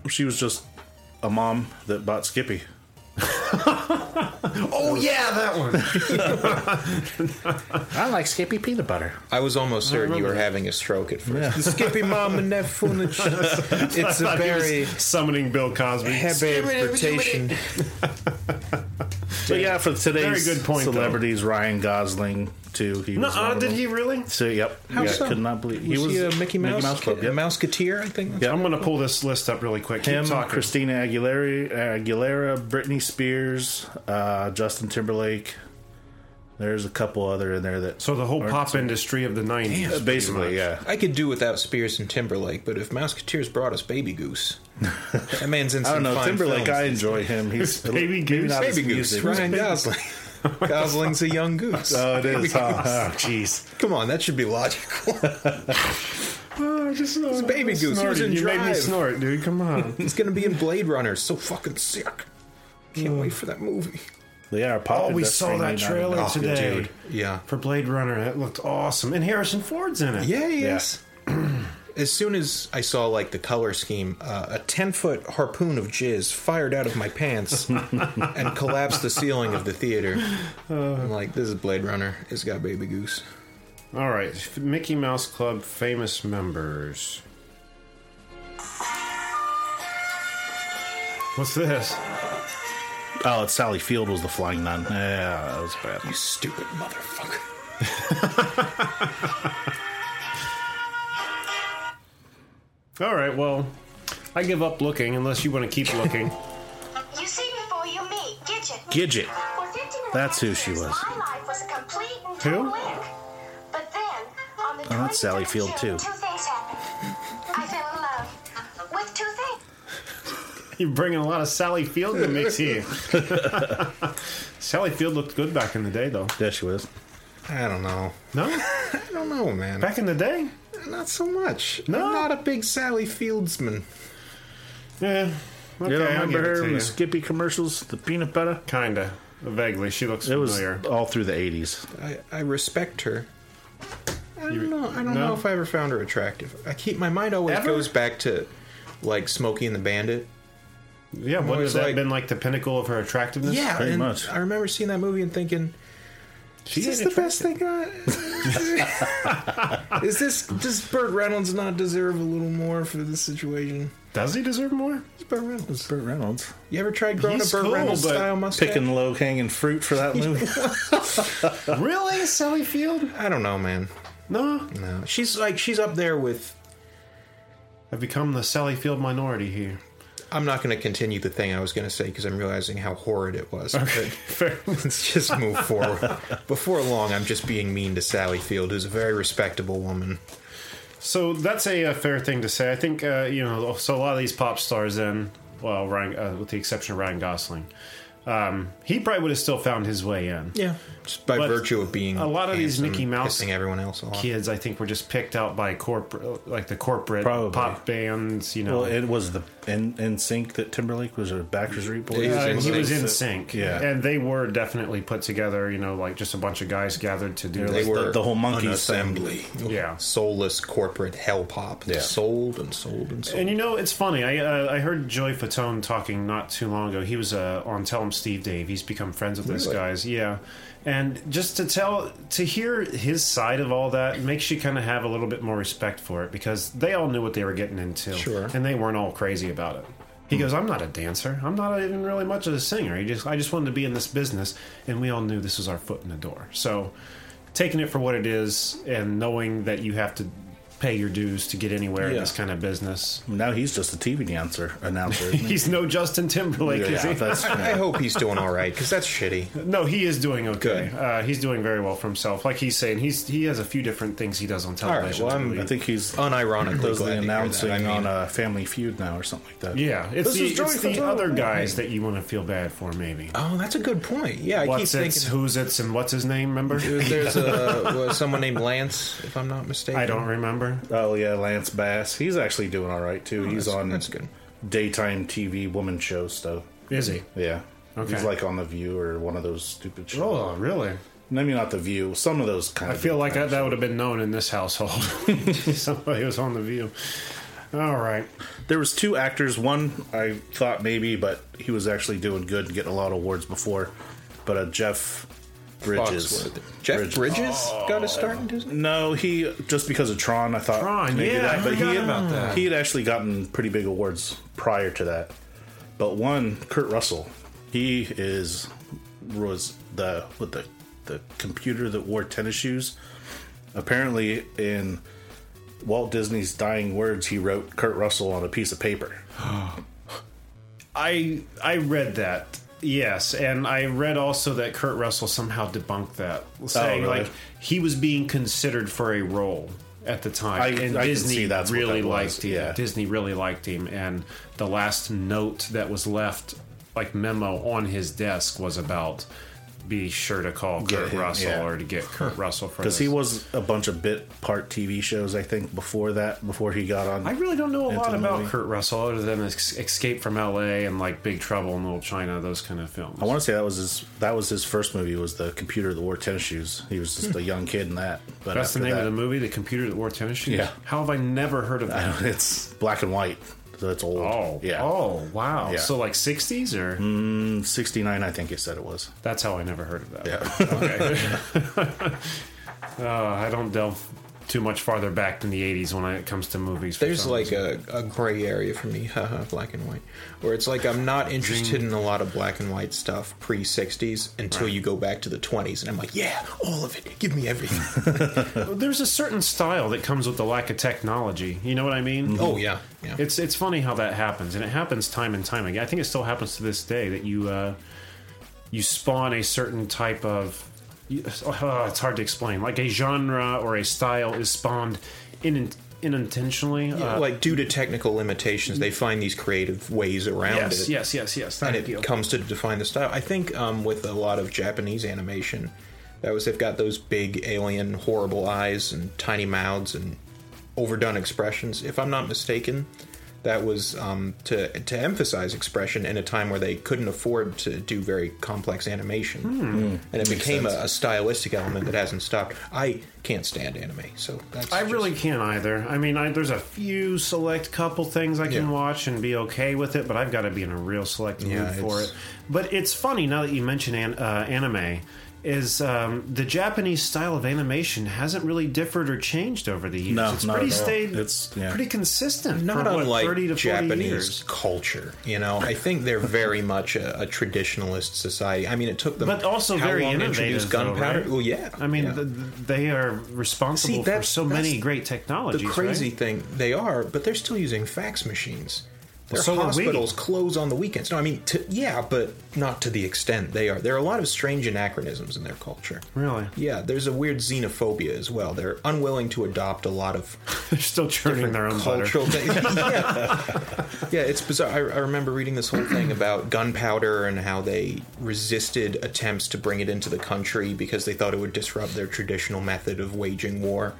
She was just a mom that bought Skippy. Oh yeah, that one. I like Skippy peanut butter. I was almost certain you were that. having a stroke at first. The Skippy Mom and that footage. It's a Thought he was very summoning Bill Cosby. heavy interpretation. But yeah, for today's Very good point, though. celebrities, Ryan Gosling too. He No, was one uh, of did them. he really? So yep, How yeah, so? could not believe Was he, a Mickey Mouse, Club. a Yep. Mouseketeer? I think. That's Yep. I'm going to pull this list up really quick. Keep Him, talking. Christina Aguilera, Aguilera, Britney Spears, uh, Justin Timberlake. There's a couple other in there that So the whole pop industry of the '90s, Uh, basically, yeah. I could do without Spears and Timberlake, but if Mouseketeers brought us Baby Goose, that man's in I don't know fine Timberlake. films. I enjoy him. He's Baby Goose? not Baby Goose. Ryan Gosling. Gosling's a young goose. Oh, it Baby. Huh? Oh, jeez. Come on, that should be logical. Oh, just, uh, Baby Goose. He was in You made me snort, dude. Come on. He's gonna be in Blade Runner. So fucking sick. Can't wait for that movie. Yeah, our pop Oh, we industry saw that may not have trailer been- Oh, today dude. Yeah. for Blade Runner. It looked awesome, and Harrison Ford's in it. Yeah, he Yeah. is. As soon as I saw like the color scheme, uh, a ten foot harpoon of jizz fired out of my pants and collapsed the ceiling of the theater. I'm like, this is Blade Runner. It's got Baby Goose. All right, Mickey Mouse Club famous members. What's this? Oh, it's Sally Field was the flying nun. Yeah, that was bad. You stupid motherfucker. All right, well, I give up looking unless you want to keep looking. You see before you meet Gidget. Gidget. For 15 and a That's who she was. My life was a complete and Who? total. But then, on the Oh, that's 23rd Sally of Field, June, too. You're bringing a lot of Sally Field in the mix here. Sally Field looked good back in the day, though. Yeah, she was. I don't know. No, I don't know, man. back in the day. Not so much. No? I'm not a big Sally Fieldsman. Yeah. Okay, you don't I'll remember her to in the Skippy commercials, the peanut butter? Kinda, vaguely. She looks It was familiar. all through the 80s. I, I respect her. I don't know. I don't no? know if I ever found her attractive. I keep my mind always Ever? goes back to like Smokey and the Bandit. Yeah, what has that like- been like the pinnacle of her attractiveness? Yeah, Pretty and much. I remember seeing that movie and thinking, She's "Is this the best thing I?" Is this does Burt Reynolds not deserve a little more for this situation? Does he deserve more? It's Burt Reynolds. Burt Reynolds. You ever tried growing He's a Burt cool, Reynolds but style mustache? Picking low hanging fruit for that movie. really, Sally Field? I don't know, man. No, No, she's like she's up there with. I've become the Sally Field minority here. I'm not going to continue the thing I was going to say because I'm realizing how horrid it was. But Fair. let's just move forward. Before long, I'm just being mean to Sally Field, who's a very respectable woman. So that's a, uh fair thing to say. I think uh, you know. So a lot of these pop stars, then, well, Ryan, uh, with the exception of Ryan Gosling, um, he probably would have still found his way in. Yeah, just by But virtue of being a lot of these Mickey Mouse pissing everyone else off. Kids, I think, were just picked out by corporate, like the corporate Probably. pop bands. You know, well, it was the in, NSYNC that Timberlake was a Backstreet Boys. Yeah, Uh, he was NSYNC. sync, Yeah. and they were definitely put together. You know, like just a bunch of guys gathered to do. They this. were- the whole monkey an thing. assembly. Yeah. soulless corporate hell pop. Yeah. sold and sold and sold. And you know, it's funny. I uh, I heard Joey Fatone talking not too long ago. He was uh, on Tell Him Steve Dave. He's become friends with those Really? guys. Yeah, and just to tell to hear his side of all that makes you kind of have a little bit more respect for it because they all knew what they were getting into. Sure. and they weren't all crazy about it. He hmm. goes, "I'm not a dancer. I'm not even really much of a singer. He just I just wanted to be in this business, and we all knew this was our foot in the door. So." Taking it for what it is, and knowing that you have to pay your dues to get anywhere in this kind of business, Now he's just a TV announcer. Announcer. Isn't he? He's no Justin Timberlake, is yeah, he? that's I hope he's doing all right because that's shitty. No, he is doing okay. Good. Uh, he's doing very well for himself. Like he's saying, he's he has a few different things he does on right, television. well, I I'm- believe. I think he's Unironically, does the to announcing I mean- on a Family Feud now or something like that. yeah, it's This the, is Joey it's the other guys that you want to feel bad for, maybe. Oh, that's a good point. Yeah, I What's keep it's, thinking who's it's, and what's his name? Remember? there's a someone named Lance, if I'm not mistaken. I don't remember. Oh yeah, Lance Bass. He's actually doing all right too. He's that's- on that's good. daytime TV woman show stuff. Is he? Yeah. Okay. He's like on the View or one of those stupid shows. Oh, really? Maybe not the View. Some of those kind I feel like that, that would have been known in this household. Somebody was on the View. All right. There was two actors. One I thought maybe, but he was actually doing good and getting a lot of awards before. But uh, Jeff Bridges. Foxworth. Jeff Bridges, got a start in Disney. No, he just because of Tron. I thought Tron, maybe yeah, I that, but he had, about that. he had actually gotten pretty big awards prior to that. But one, Kurt Russell, he is was the with the the computer that wore tennis shoes. Apparently, in Walt Disney's dying words, he wrote Kurt Russell on a piece of paper. I I read that. Yes, and I read also that Kurt Russell somehow debunked that, saying oh, really? like he was being considered for a role at the time, I- and I can Disney see that's what really that was, liked him. yeah. Disney really liked him, and the last note that was left, like memo on his desk, was about be sure to call Get Kurt him, Russell yeah. or to get Kurt Russell for Because he was a bunch of bit part TV shows, I think, before that, before he got on. I really don't know a lot about movie. Kurt Russell other than Escape from L.A. and like Big Trouble in Little China, those kind of films. I want to say that was his that was his first movie was the computer that wore tennis shoes. He was just a young kid in that. But That's the name that, of the movie, The Computer That Wore Tennis Shoes? Yeah. How have I never heard of that? It's black and white, so it's old. Oh, yeah. Oh, wow. Yeah. So like 60s or? sixty nine, I think you said it was. That's how I never heard of that. Yeah, Okay. uh, I don't delve too much farther back than the 80s when it comes to movies. There's like a, a gray area for me, haha, black and white, where it's like I'm not interested in a lot of black and white stuff pre 60s until you go back to the 20s, and I'm like, yeah, all of it, give me everything. There's a certain style that comes with the lack of technology. You know what I mean? oh yeah, yeah. It's it's funny how that happens, and it happens time and time again. I think it still happens to this day that you uh, you spawn a certain type of. Uh, it's hard to explain. Like a genre or a style is spawned in, unintentionally. Yeah, uh, like due to technical limitations, they find these creative ways around yes, it. yes, yes, yes. and it you. comes to define the style. I think um, with a lot of Japanese animation, that was they've got those big alien horrible eyes and tiny mouths and overdone expressions. If I'm not mistaken, that was um, to to emphasize expression in a time where they couldn't afford to do very complex animation, Hmm. and it became a, a stylistic element that hasn't stopped. I can't stand anime, so that's I just- really can't either. I mean, I, there's a few select couple things I can Yeah. watch and be okay with it, but I've got to be in a real select Yeah, mood for it. But it's funny now that you mention an, uh, anime. Is um, the Japanese style of animation hasn't really differed or changed over the years? No, it's pretty stayed. It's- yeah. pretty consistent. not for, what, unlike thirty to forty Japanese culture. You know, I think they're very much a, a traditionalist society. I mean, it took them, But also very long innovative, introduce gunpowder. right? Well, yeah. I mean, yeah. th they are responsible See, for so many great technologies. the crazy right? thing they are, but they're still using fax machines. Their so hospitals close on the weekends. No, I mean, to, yeah, but not to the extent they are. There are a lot of strange anachronisms in their culture. Really? Yeah, there's a weird xenophobia as well. They're unwilling to adopt a lot of They're still churning their own butter. cultural things. yeah. yeah, it's bizarre. I, I remember reading this whole thing about gunpowder and how they resisted attempts to bring it into the country because they thought it would disrupt their traditional method of waging war,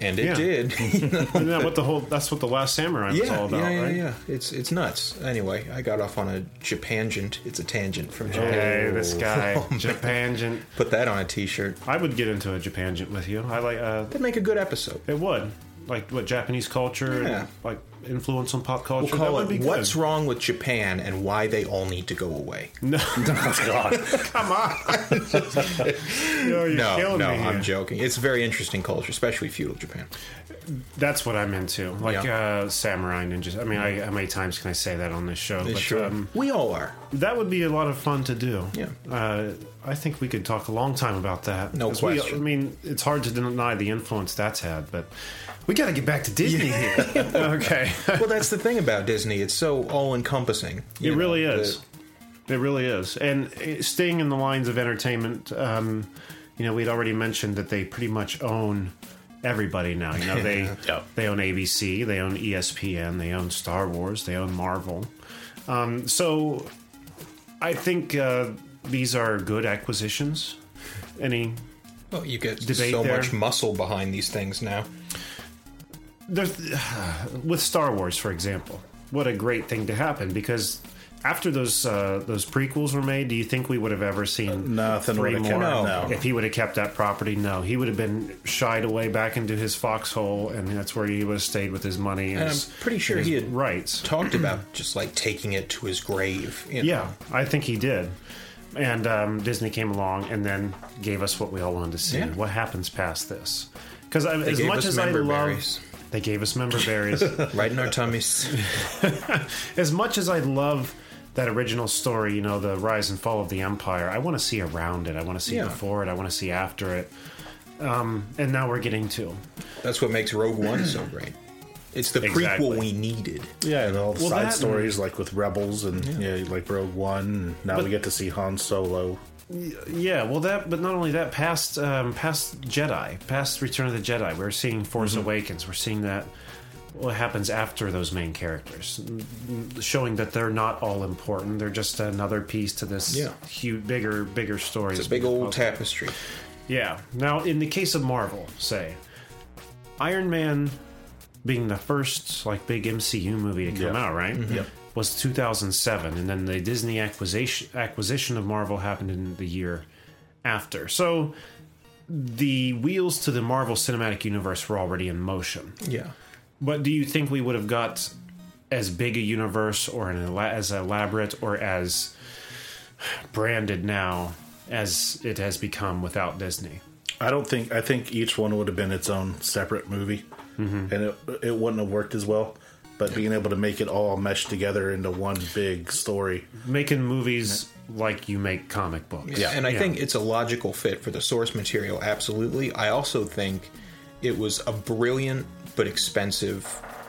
and it Yeah. did. Isn't that what the whole? That's what the Last Samurai was all about, yeah, yeah, right? yeah. It's it's nuts. Anyway, I got off on a Japangent. It's a tangent from Japan. Hey, this guy, Oh. Japangent. Put that on a T-shirt. I would get into a Japangent with you. I like. Uh, That'd make a good episode. it would like what Japanese culture, Yeah. and, like influence on pop culture. We'll that call would be it good. "What's Wrong with Japan and Why They All Need to Go Away." No, Oh, God. come on. no, you're No, no. I'm joking. It's a very interesting culture, especially feudal Japan. That's what I'm into, like Yeah. uh, samurai ninjas. I mean, I, how many times can I say that on this show? But sure. um, we all are. that would be a lot of fun to do. Yeah. Uh, I think we could talk a long time about that. No 'Cause we- question. I mean, it's hard to deny the influence that's had, but we got to get back to Disney here. okay. well, that's the thing about Disney. It's so all-encompassing. It really is. It really is. And uh, staying in the lines of entertainment, um, you know, we'd already mentioned that they pretty much own everybody now. You know, they Yep. they own ABC, they own ESPN, they own Star Wars, they own Marvel. Um, so I think uh, these are good acquisitions. Any Well, you get so there. much muscle behind these things now. There's with Star Wars, for example, what a great thing to happen because after those uh, those prequels were made, do you think we would have ever seen Nothing three more? No. no. If he would have kept that property, no, he would have been shied away back into his foxhole, and that's where he would have stayed with his money. And, And I'm pretty sure he had rights. talked about just like taking it to his grave. you know. Yeah, I think he did. And um, Disney came along and then gave us what we all wanted to see. Yeah. What happens past this? Because as gave much us as I member love, berries. They gave us member berries. right in our tummies. as much as I love that original story, you know, the rise and fall of the empire, I want to see around it. I want to see Yeah. before it. I want to see after it. Um, and now we're getting to. That's what makes Rogue One so great. It's the Exactly. prequel we needed. Yeah, and all the Well, side that- stories like with Rebels and yeah, like Rogue One. And now we get to see Han Solo. Yeah, well, that, but not only that, past um, past Jedi, past Return of the Jedi, we're seeing Force Mm-hmm. Awakens. We're seeing that what happens after those main characters, showing that they're not all important. They're just another piece to this Yeah. huge, bigger, bigger story. It's a big old tapestry. Yeah. Now, in the case of Marvel, say Iron Man being the first like big MCU movie to come Yeah. out, right? Yep. Was 2007, and then the Disney acquisition acquisition of Marvel happened in the year after. So the wheels to the Marvel Cinematic Universe were already in motion. Yeah. But do you think we would have got as big a universe or an ela- as elaborate or as branded now as it has become without Disney? I don't think. I think each one would have been its own separate movie, mm-hmm. and it it wouldn't have worked as well. But being able to make it all mesh together into one big story, Making movies like you make comic books. Yeah, and I Yeah. think it's a logical fit for the source material. Absolutely. I also think it was a brilliant but expensive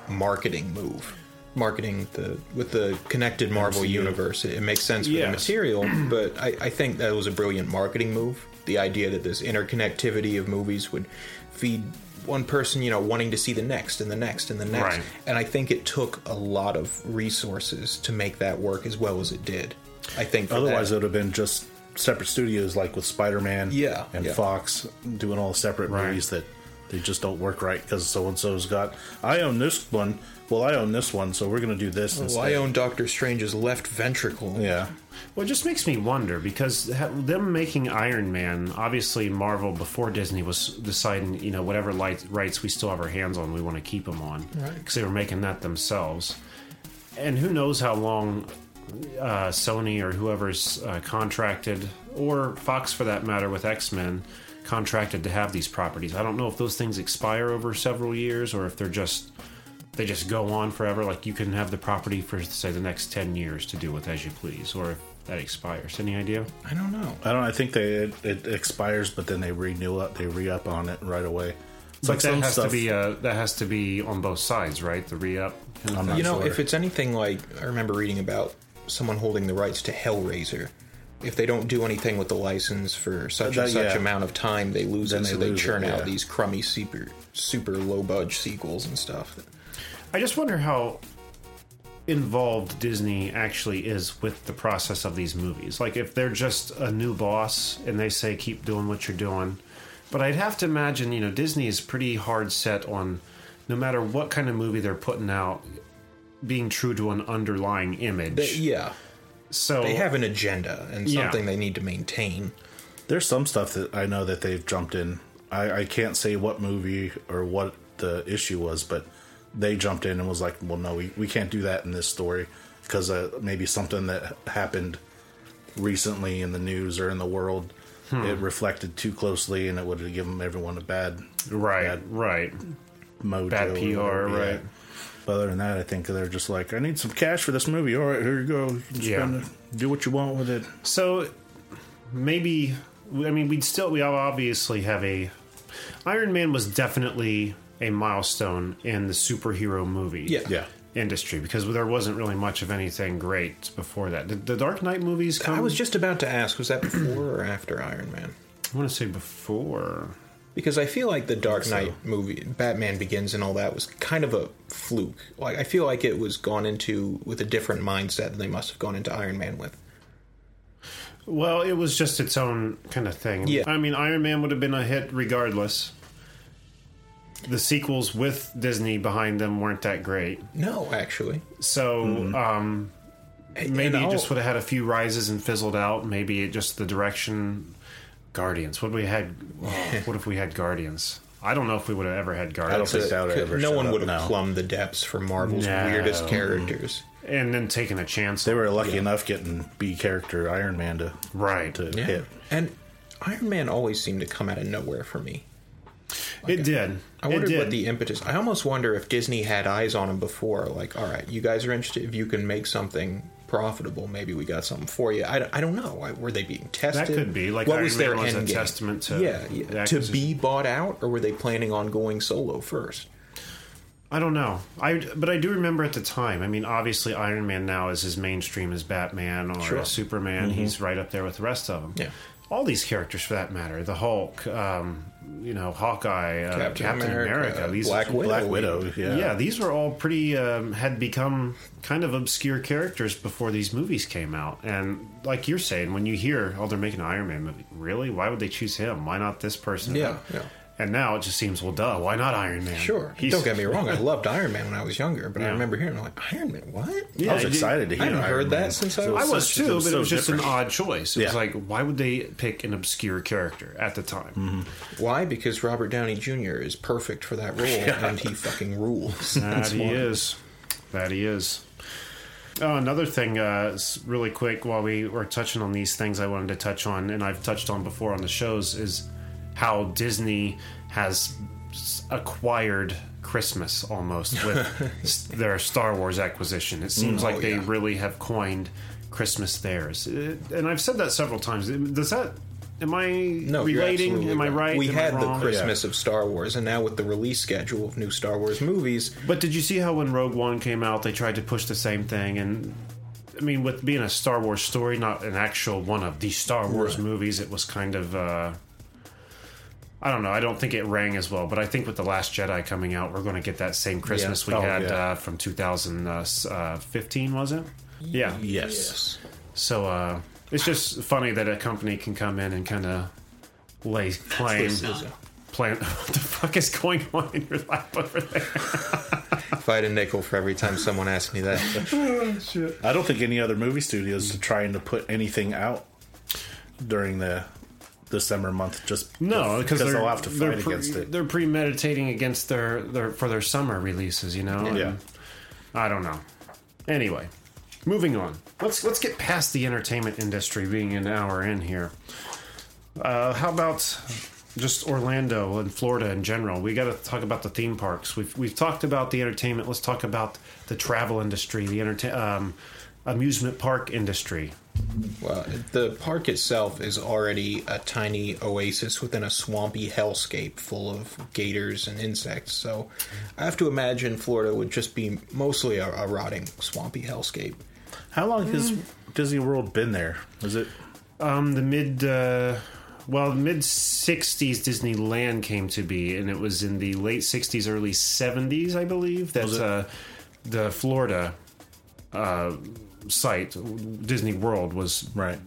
marketing move. Marketing the with the connected Marvel universe, it, it makes sense for the material, but I, I think that was a brilliant marketing move. The idea that this interconnectivity of movies would feed one person, you know, wanting to see the next and the next and the next. Right. And I think it took a lot of resources to make that work as well as it did. I think otherwise that, it would have been just separate studios, like with Spider Man, Yeah, and yeah. Fox doing all separate Right. movies that they just don't work right because so and so's got. I own this one. Well, I own this one, so we're going to do this. Well, instead. I own Doctor Strange's left ventricle. Yeah, Well, it just makes me wonder because them making Iron Man, obviously Marvel before Disney was deciding, you know, whatever light, rights we still have our hands on, we want to keep them on Right. because they were making that themselves. And who knows how long uh, Sony or whoever's uh, contracted, or Fox for that matter, with X Men contracted to have these properties. I don't know if those things expire over several years or if they're just they just go on forever. Like you can have the property for say the next ten years to do with as you please, or that expires. Any idea? I don't know. I don't. I think they it, it expires, but then they renew it. They re up on it right away. It's But like that some has stuff. to be uh, that has to be on both sides, right? The re up. I'm You know, sure. if it's anything like I remember reading about someone holding the rights to Hellraiser. If they don't do anything with the license for such That- and such yeah. amount of time, they lose Then it. they So they lose it, churn out these crummy, super, super low budge sequels and stuff. I just wonder how involved Disney actually is with the process of these movies. Like if they're just a new boss and they say keep doing what you're doing. But I'd have to imagine, you know, Disney is pretty hard set on no matter what kind of movie they're putting out being true to an underlying image. They, yeah, so they have an agenda and Yeah. something they need to maintain. There's some stuff that I know that they've jumped in. I, I can't say what movie or what the issue was, but they jumped in and was like, "Well, no, we, we can't do that in this story because uh, maybe something that happened recently in the news or in the world it reflected too closely, and it would have given everyone a bad right, bad right. mojo. Bad PR, yeah. right. But other than that, I think they're just like, I need some cash for this movie. All right, here you go. You can Yeah. spend it. Do what you want with it. So maybe I mean we'd still we obviously have a Iron Man was definitely a milestone in the superhero movie Yeah. Yeah. industry because there wasn't really much of anything great before that. Did the Dark Knight movies come? I was just about to ask, was that before or after Iron Man? I want to say before. Because I feel like the Dark so. Knight movie, Batman Begins, and all that was kind of a fluke. Like I feel like it was gone into with a different mindset than they must have gone into Iron Man with. Well, it was just its own kind of thing. Yeah. I mean, Iron Man would have been a hit regardless. The sequels with Disney behind them weren't that great. No, actually. So um, maybe it just would have had a few rises and fizzled out. Maybe it just the direction. Guardians. What we had? oh, what if we had Guardians? I don't know if we would have ever had I don't Guardians. think that ever no one would have now. plumbed the depths for Marvel's No. weirdest characters. and then taking a chance. They were lucky enough getting B character Iron Man to right. to Yeah. hit. And Iron Man always seemed to come out of nowhere for me. it did. I it wondered what the impetus. I almost wonder if Disney had eyes on him before. Like, all right, you guys are interested. If you can make something profitable, maybe we got something for you. I, I don't know. Why- Were they being tested? That could be, like what was their was a end game? testament to yeah, yeah. to be bought out, or were they planning on going solo first? I don't know. I but I do remember at the time. I mean, obviously, Iron Man now is as mainstream as Batman or Sure. Superman. He's right up there with the rest of them. Yeah. All these characters, for that matter, the Hulk, um, you know, Hawkeye, uh, Captain Captain, America, America, these Black Widow. Black Widow. Yeah. Yeah. these were all pretty um, had become kind of obscure characters before these movies came out. And like you're saying, when you hear, oh, they're making an Iron Man movie, really? Why would they choose him? Why not this person? Yeah, yeah. And now it just seems, well, duh, why not Iron Man? Sure. He's- Don't get me wrong. I loved Iron Man when I was younger, but I remember hearing like Iron Man. What? Yeah, I was it- excited to hear. I haven't Iron heard that since I was- I was such- too, it's but it was just different. an odd choice. It was like, why would they pick an obscure character at the time? Why? Because Robert Downey Jr. is perfect for that role, and he fucking rules. That That's he why. is. That he is. Oh, another thing, uh, s- really quick, while we were touching on these things, I wanted to touch on, and I've touched on before on the shows, is how Disney has acquired Christmas almost with their Star Wars acquisition. It seems Mm, like oh, they yeah. really have coined Christmas theirs, Uh, and I've said that several times. Does that? Am I No, relating? Am I right? We Am had the? Christmas of Star Wars, and now with the release schedule of new Star Wars movies, But did you see how when Rogue One came out, they tried to push the same thing? And I mean, with being a Star Wars story, not an actual one of the Star Wars movies, it was kind of. Uh, I don't know. I don't think it rang as well, but I think with the Last Jedi coming out, we're going to get that same Christmas we Oh, had yeah. uh, from 2015, was it? Yeah. Yes. So uh, it's just funny that a company can come in and kind of lay claim. This is a- Plan. What the fuck is going on in your lap over there? if I had a nickel for every time someone asked me that. I don't think any other movie studios are trying to put anything out during the December month. Just No, because they'll have to fight pre- against it. They're premeditating against their, their for their summer releases. You know. Yeah. And I don't know. Anyway, moving on. Let's let's get past the entertainment industry being an hour in here. Uh, how about just Orlando and Florida in general? We got to talk about the theme parks. We've we've talked about the entertainment. Let's talk about the travel industry, the entertain um, amusement park industry. Well, the park itself is already a tiny oasis within a swampy hellscape full of gators and insects. So I have to imagine Florida would just be mostly a, a rotting, swampy hellscape. How long has Disney World been there? Is it? Um, the mid, uh, well, mid '60s Disneyland came to be, and it was in the late '60s, early '70s, I believe. That Was uh, the Florida uh, site, Disney World, was Right.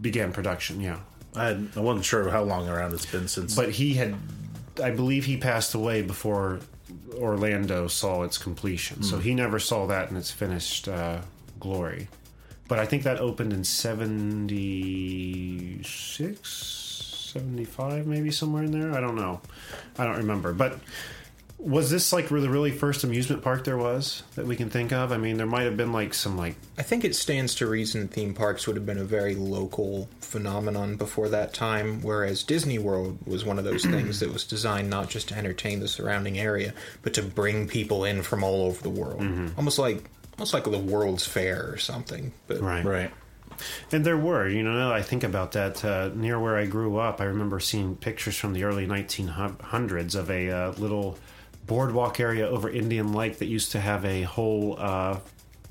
began production. Yeah, I, had, I wasn't sure how long around it's been since. but he had, I believe, he passed away before Orlando saw its completion, so he never saw that in its finished uh, glory. But I think that opened in 76, 75, maybe somewhere in there. I don't know. I don't remember. But was this like the really first amusement park there was that we can think of? I mean, there might have been like some like I think it stands to reason theme parks would have been a very local phenomenon before that time, whereas Disney World was one of those things that was designed not just to entertain the surrounding area, but to bring people in from all over the world. Almost like almost like the World's Fair or something. But right. right. And there were, you know, now that I think about that, uh, near where I grew up, I remember seeing pictures from the early 1900s of a uh, little boardwalk area over Indian Lake that used to have a whole, uh,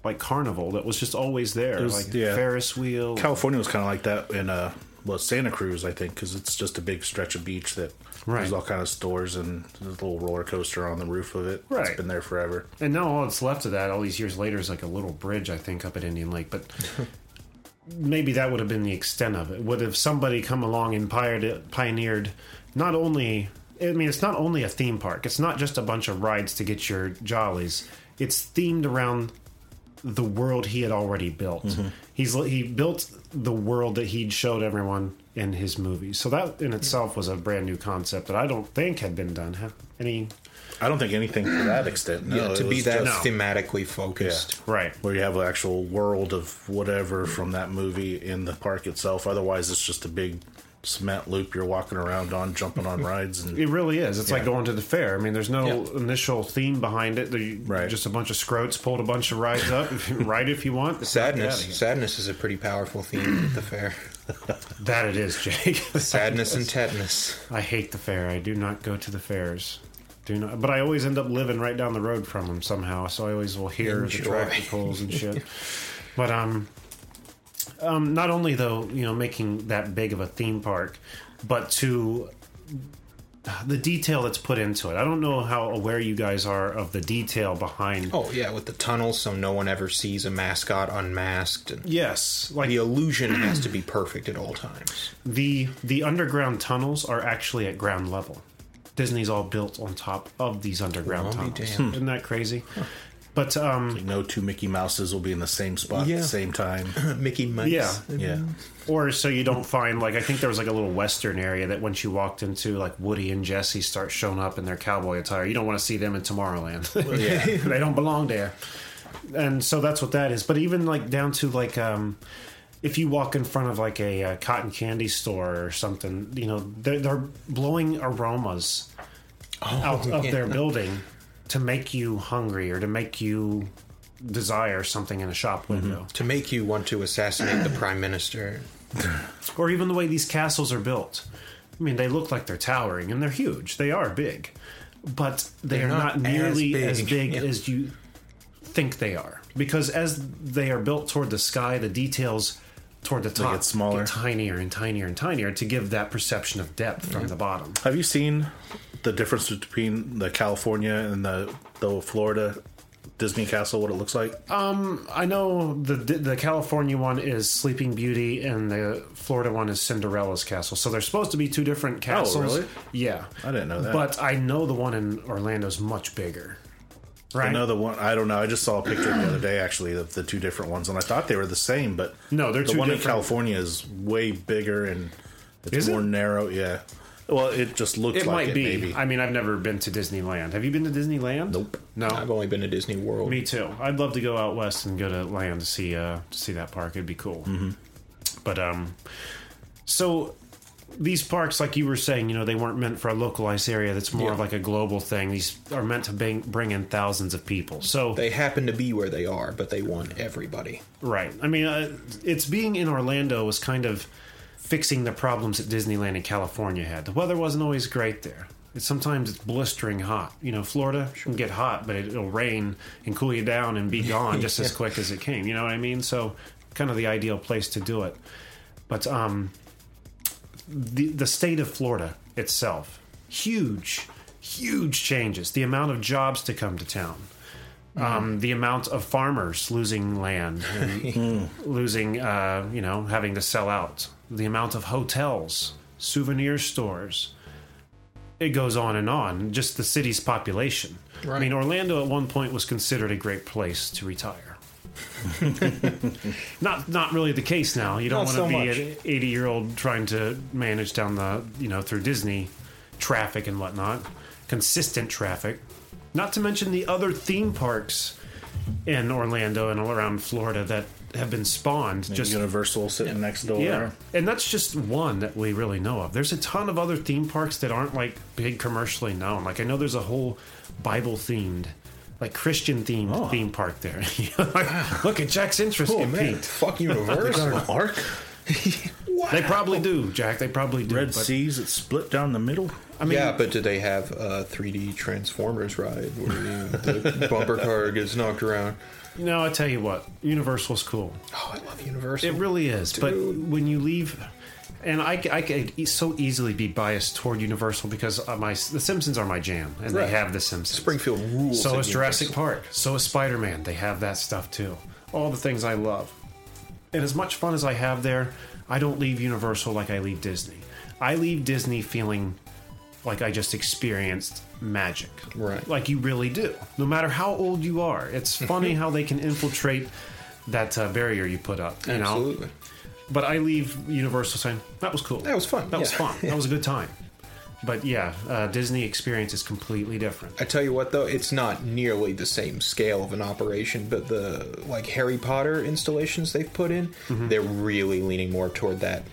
like, carnival that was just always there. was- like, yeah. Ferris wheel. California was kind of like that in uh, well Santa Cruz, I think, because it's just a big stretch of beach that Right. there's all kind of stores and there's a little roller coaster on the roof of it. Right. It's been there forever. And now all that's left of that, all these years later, is like a little bridge, I think, up at Indian Lake. But maybe that would have been the extent of it. Would have somebody come along and pioneered, pioneered not only I mean, it's not only a theme park. It's not just a bunch of rides to get your jollies. It's themed around the world he had already built. Mm-hmm. He's he built the world that he'd showed everyone in his movies. So that in itself was a brand new concept that I don't think had been done. Have any I don't think anything to that extent. No, yeah, to be that just- thematically focused. right? where you have an actual world of whatever from that movie in the park itself. Otherwise, it's just a big cement loop you're walking around on, jumping on rides, and It really is. It's like going to the fair. I mean, there's no Yeah. initial theme behind it. They, Right. Just a bunch of scrotes pulled a bunch of rides up. If you- ride if you want. Sadness. Sadness is a pretty powerful theme at the fair. That it is, Jake. Sadness and tetanus. I hate the fair. I do not go to the fairs. Do not. But I always end up living right down the road from them somehow. So I always will hear the Enjoy. tractor pulls and shit. but um, um, not only though, you know, making that big of a theme park, but to the detail that's put into it. I don't know how aware you guys are of the detail behind. Oh yeah, with the tunnels, so no one ever sees a mascot unmasked. And Yes, like the illusion has to be perfect at all times. the the underground tunnels are actually at ground level. Disney's all built on top of these underground Well, tunnels. Isn't that crazy? But um, no two Mickey Mouses will be in the same spot at the same time. Mickey Mouse. Yeah. Yeah, or so you don't find like I think there was like a little western area that once you walked into like Woody and Jesse start showing up in their cowboy attire, you don't want to see them in Tomorrowland. Yeah, they don't belong there. And so that's what that is. But even like down to like um if you walk in front of like a, uh cotton candy store or something, you know, they're, they're blowing aromas out of yeah. their building to make you hungry or to make you desire something in a shop mhm. window. To make you want to assassinate the prime minister. or even the way these castles are built. I mean, they look like they're towering and they're huge. They are big, but they They're are not, not as nearly big. as big Yeah. as you think they are. Because as they are built toward the sky, the details toward the top get smaller. tinier and tinier and tinier to give that perception of depth from the bottom. have you seen the difference between the California and the the Florida Disney Castle? What it looks like? Um, I know the the California one is Sleeping Beauty and the Florida one is Cinderella's castle. So they're supposed to be two different castles. Oh, really? Yeah. I didn't know that. But I know the one in Orlando is much bigger. Right? I know the one. I don't know. I just saw a picture the other day, actually, of the two different ones, and I thought they were the same. But No, they're the one in California is way bigger and it's Is it? more narrow. Yeah. Well, it just looks it like might it. be. Maybe. I mean, I've never been to Disneyland. Have you been to Disneyland? Nope. No. I've only been to Disney World. Me too. I'd love to go out west and go to land to see uh to see that park. It'd be cool. Mm-hmm. But um, so these parks, like you were saying, you know, they weren't meant for a localized area. That's more Yeah. of like a global thing. These are meant to bring bring in thousands of people. So They happen to be where they are, but they want everybody. Right. I mean, uh, it's being in Orlando was kind of fixing the problems that Disneyland in California had. The weather wasn't always great there. It's, sometimes it's blistering hot. You know, Florida can get hot, but it, it'll rain and cool you down and be gone just as quick as it came. You know what I mean? So, kind of the ideal place to do it. But um, the the state of Florida itself, huge, huge changes. The amount of jobs to come to town um, the amount of farmers losing land and losing, uh, you know, having to sell out, the amount of hotels, souvenir stores. It goes on and on. Just the city's population. I mean, Orlando at one point was considered a great place to retire. not not really the case now. You don't want to so be much. an 80 year old trying to manage down the you know through Disney traffic and whatnot, consistent traffic. Not to mention the other theme parks in Orlando and all around Florida that have been spawned. Just Universal sitting next door. yeah, and that's just one that we really know of. There's a ton of other theme parks that aren't like big commercially known. Like I know there's a whole Bible themed, like Christian themed Oh. theme park there. like, look at Jack's interest Oh get man, piqued. fuck They got Universal. an ark. They probably do, Jack. They probably do. Red but- Seas. It's split down the middle. I mean, yeah, but do they have a 3D Transformers ride where you, the bumper car gets knocked around? No. I tell you what, Universal's cool. Oh, I love Universal. It really is. But when you leave, and I, I could so easily be biased toward Universal because my The Simpsons are my jam, and Right. they have The Simpsons. Springfield rules. So is Jurassic Park. So is Spider Man. They have that stuff too. All the things I love. And as much fun as I have there, I don't leave Universal like I leave Disney. I leave Disney feeling like I just experienced magic. Right. Like you really do. No matter how old you are. It's funny how they can infiltrate that uh, barrier you put up. You know? Absolutely. But I leave Universal saying, that was cool. That was fun, That was yeah. fun. That was a good time. But yeah, uh, Disney experience is completely different. I tell you what, though, it's not nearly the same scale of an operation. But the like Harry Potter installations they've put in, Mm-hmm. they're really leaning more toward that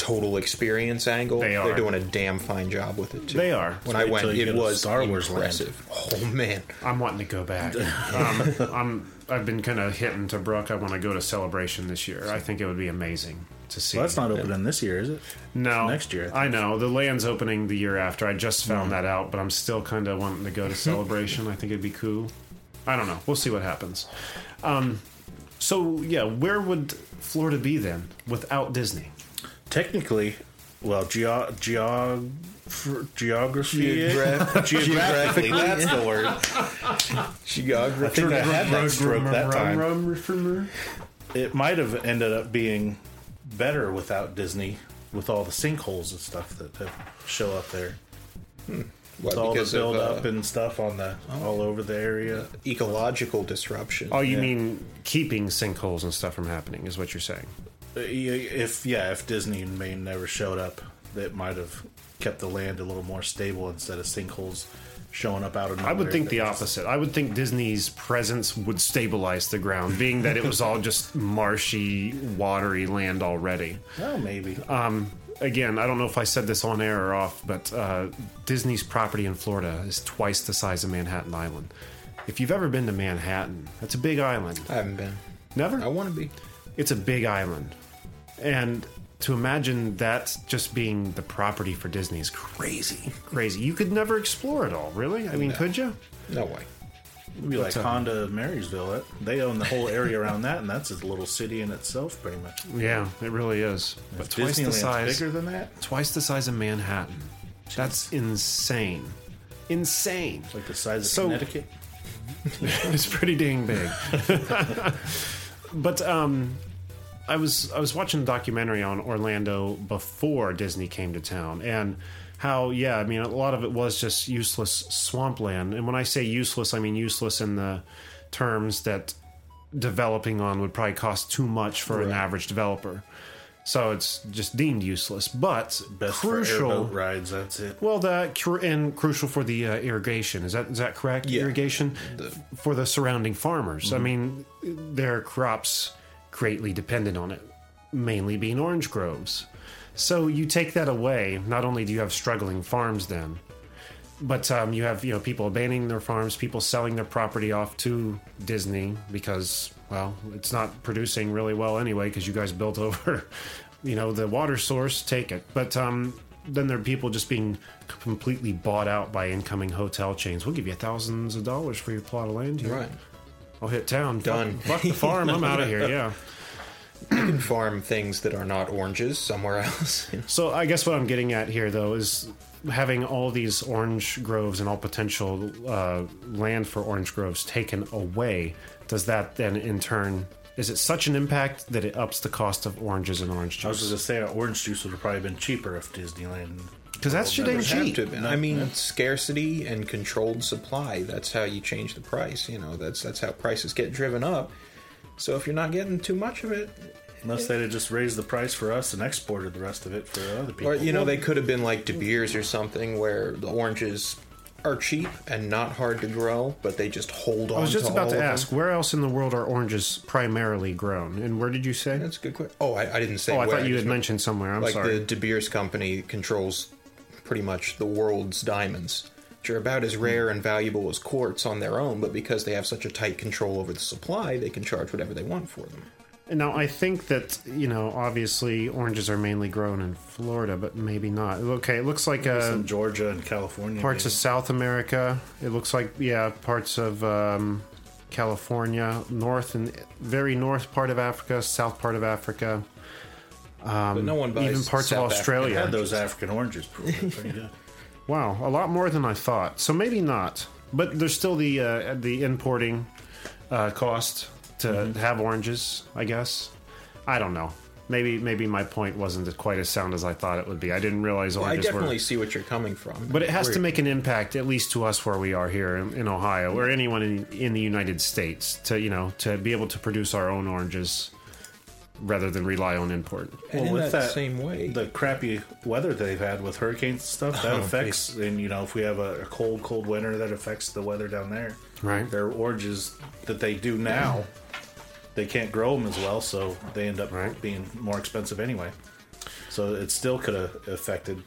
total experience angle. They are are. doing a damn fine job with it too. They are. When I went, it was Star Wars Land. Oh man, I'm wanting to go back. Um, I'm, I've been kind of hitting to Brooke. I want to go to Celebration this year. I think it would be amazing to see. Well, that's not opening this year, is it? no next year, I. I know the land's opening the year after. I just found that out, but I'm still kind of wanting to go to Celebration. I think it'd be cool. I don't know. We'll see what happens. Um, so yeah, where would Florida be then without Disney? Technically, well, geo- geog- geography. Geograph- geographically, that's the word. geography. I think I had that stroke that time. It might have ended up being better without Disney, with all the sinkholes and stuff that have show up there. What, With all the because build of, up uh, and stuff on the all over the area. ecological disruption. Oh, you Yeah. mean keeping sinkholes and stuff from happening? Is what you're saying? Yeah, If yeah, if Disney and Maine never showed up, that might have kept the land a little more stable instead of sinkholes showing up out of nowhere. I would think the opposite. I would think Disney's presence would stabilize the ground, being that it was all just marshy, watery land already. Oh, maybe. Again, I don't know if I said this on air or off, but uh, Disney's property in Florida is twice the size of Manhattan Island. If you've ever been to Manhattan, that's a big island. I haven't been. Never? I want to be. It's a big island. And to imagine that just being the property for Disney is crazy. Crazy. You could never explore it all, really? I mean, could you? No way. It'd be like uh, Honda of Marysville. That, they own the whole area around that, and that's a little city in itself, pretty much. Yeah, it really is. But twice the Disneyland's size. bigger than that. Twice the size of Manhattan. That's insane. Insane. Like the size of So- Connecticut. it's pretty dang big. but um, I was I was watching a documentary on Orlando before Disney came to town, and how yeah, I mean a lot of it was just useless swampland. And when I say useless, I mean useless in the terms that developing on would probably cost too much for an average developer. So it's just deemed useless, but Best crucial. rides. That's it. Well, that and crucial for the uh, irrigation is that is that correct? Yeah. Irrigation for the surrounding farmers. I mean, their crops greatly dependent on it, mainly being orange groves. So you take that away. Not only do you have struggling farms then, but um, you have you know people abandoning their farms, people selling their property off to Disney because well, it's not producing really well anyway because you guys built over, you know, the water source. Take it, but um, then there are people just being completely bought out by incoming hotel chains. We'll give you thousands of dollars for your plot of land here. Right. I'll hit town. Done. Fuck, fuck the farm. I'm out of here. Yeah. You can farm things that are not oranges somewhere else. So I guess what I'm getting at here, though, is having all these orange groves and all potential uh, land for orange groves taken away. Does that then, in turn, is it such an impact that it ups the cost of oranges and orange juice? I was juice? going to say, uh, orange juice would have probably been cheaper if Disneyland. Because that's shit ain't cheap. to. I mean, scarcity and controlled supply. That's how you change the price. You know, that's that's how prices get driven up. So if you're not getting too much of it, Unless they'd have just raised the price for us and exported the rest of it for other people. or you know, they could have been like De Beers or something, where the oranges are cheap and not hard to grow, but they just hold on. I was just to about to ask, where else in the world are oranges primarily grown? And where did you say? That's a good question. Oh, I, I didn't say. oh, I where. thought you had mentioned somewhere. I'm like sorry. the De Beers company controls pretty much the world's diamonds, which are about as rare and valuable as quartz on their own. But because they have such a tight control over the supply, they can charge whatever they want for them. Now, I think that, you know, obviously oranges are mainly grown in Florida, but maybe not. Okay, it looks like uh, in Georgia and California. parts of. South America. It looks like, yeah, parts of um, California, north and very north part of Africa, south part of Africa, but no one buys even parts of South Australia. had those African oranges. Pretty pretty good. Wow, a lot more than I thought. So maybe not, but there's still the uh, the importing uh, cost to mm-hmm. have oranges. I guess I don't know. maybe maybe my point wasn't quite as sound as I thought it would be. I didn't realize I oranges I definitely were. see what you're coming from. But it has to We're- make an impact, at least to us where we are here in, in Ohio, or anyone in, in the United States, to you know to be able to produce our own oranges rather than rely on import. and in that, same way. the crappy weather they've had with hurricanes and stuff that Oh, affects. And you know, if we have a, a cold, cold winter, that affects the weather down there. Right. Their oranges that they do now, they can't grow them as well, so they end up Right. being more expensive anyway. So it still could have affected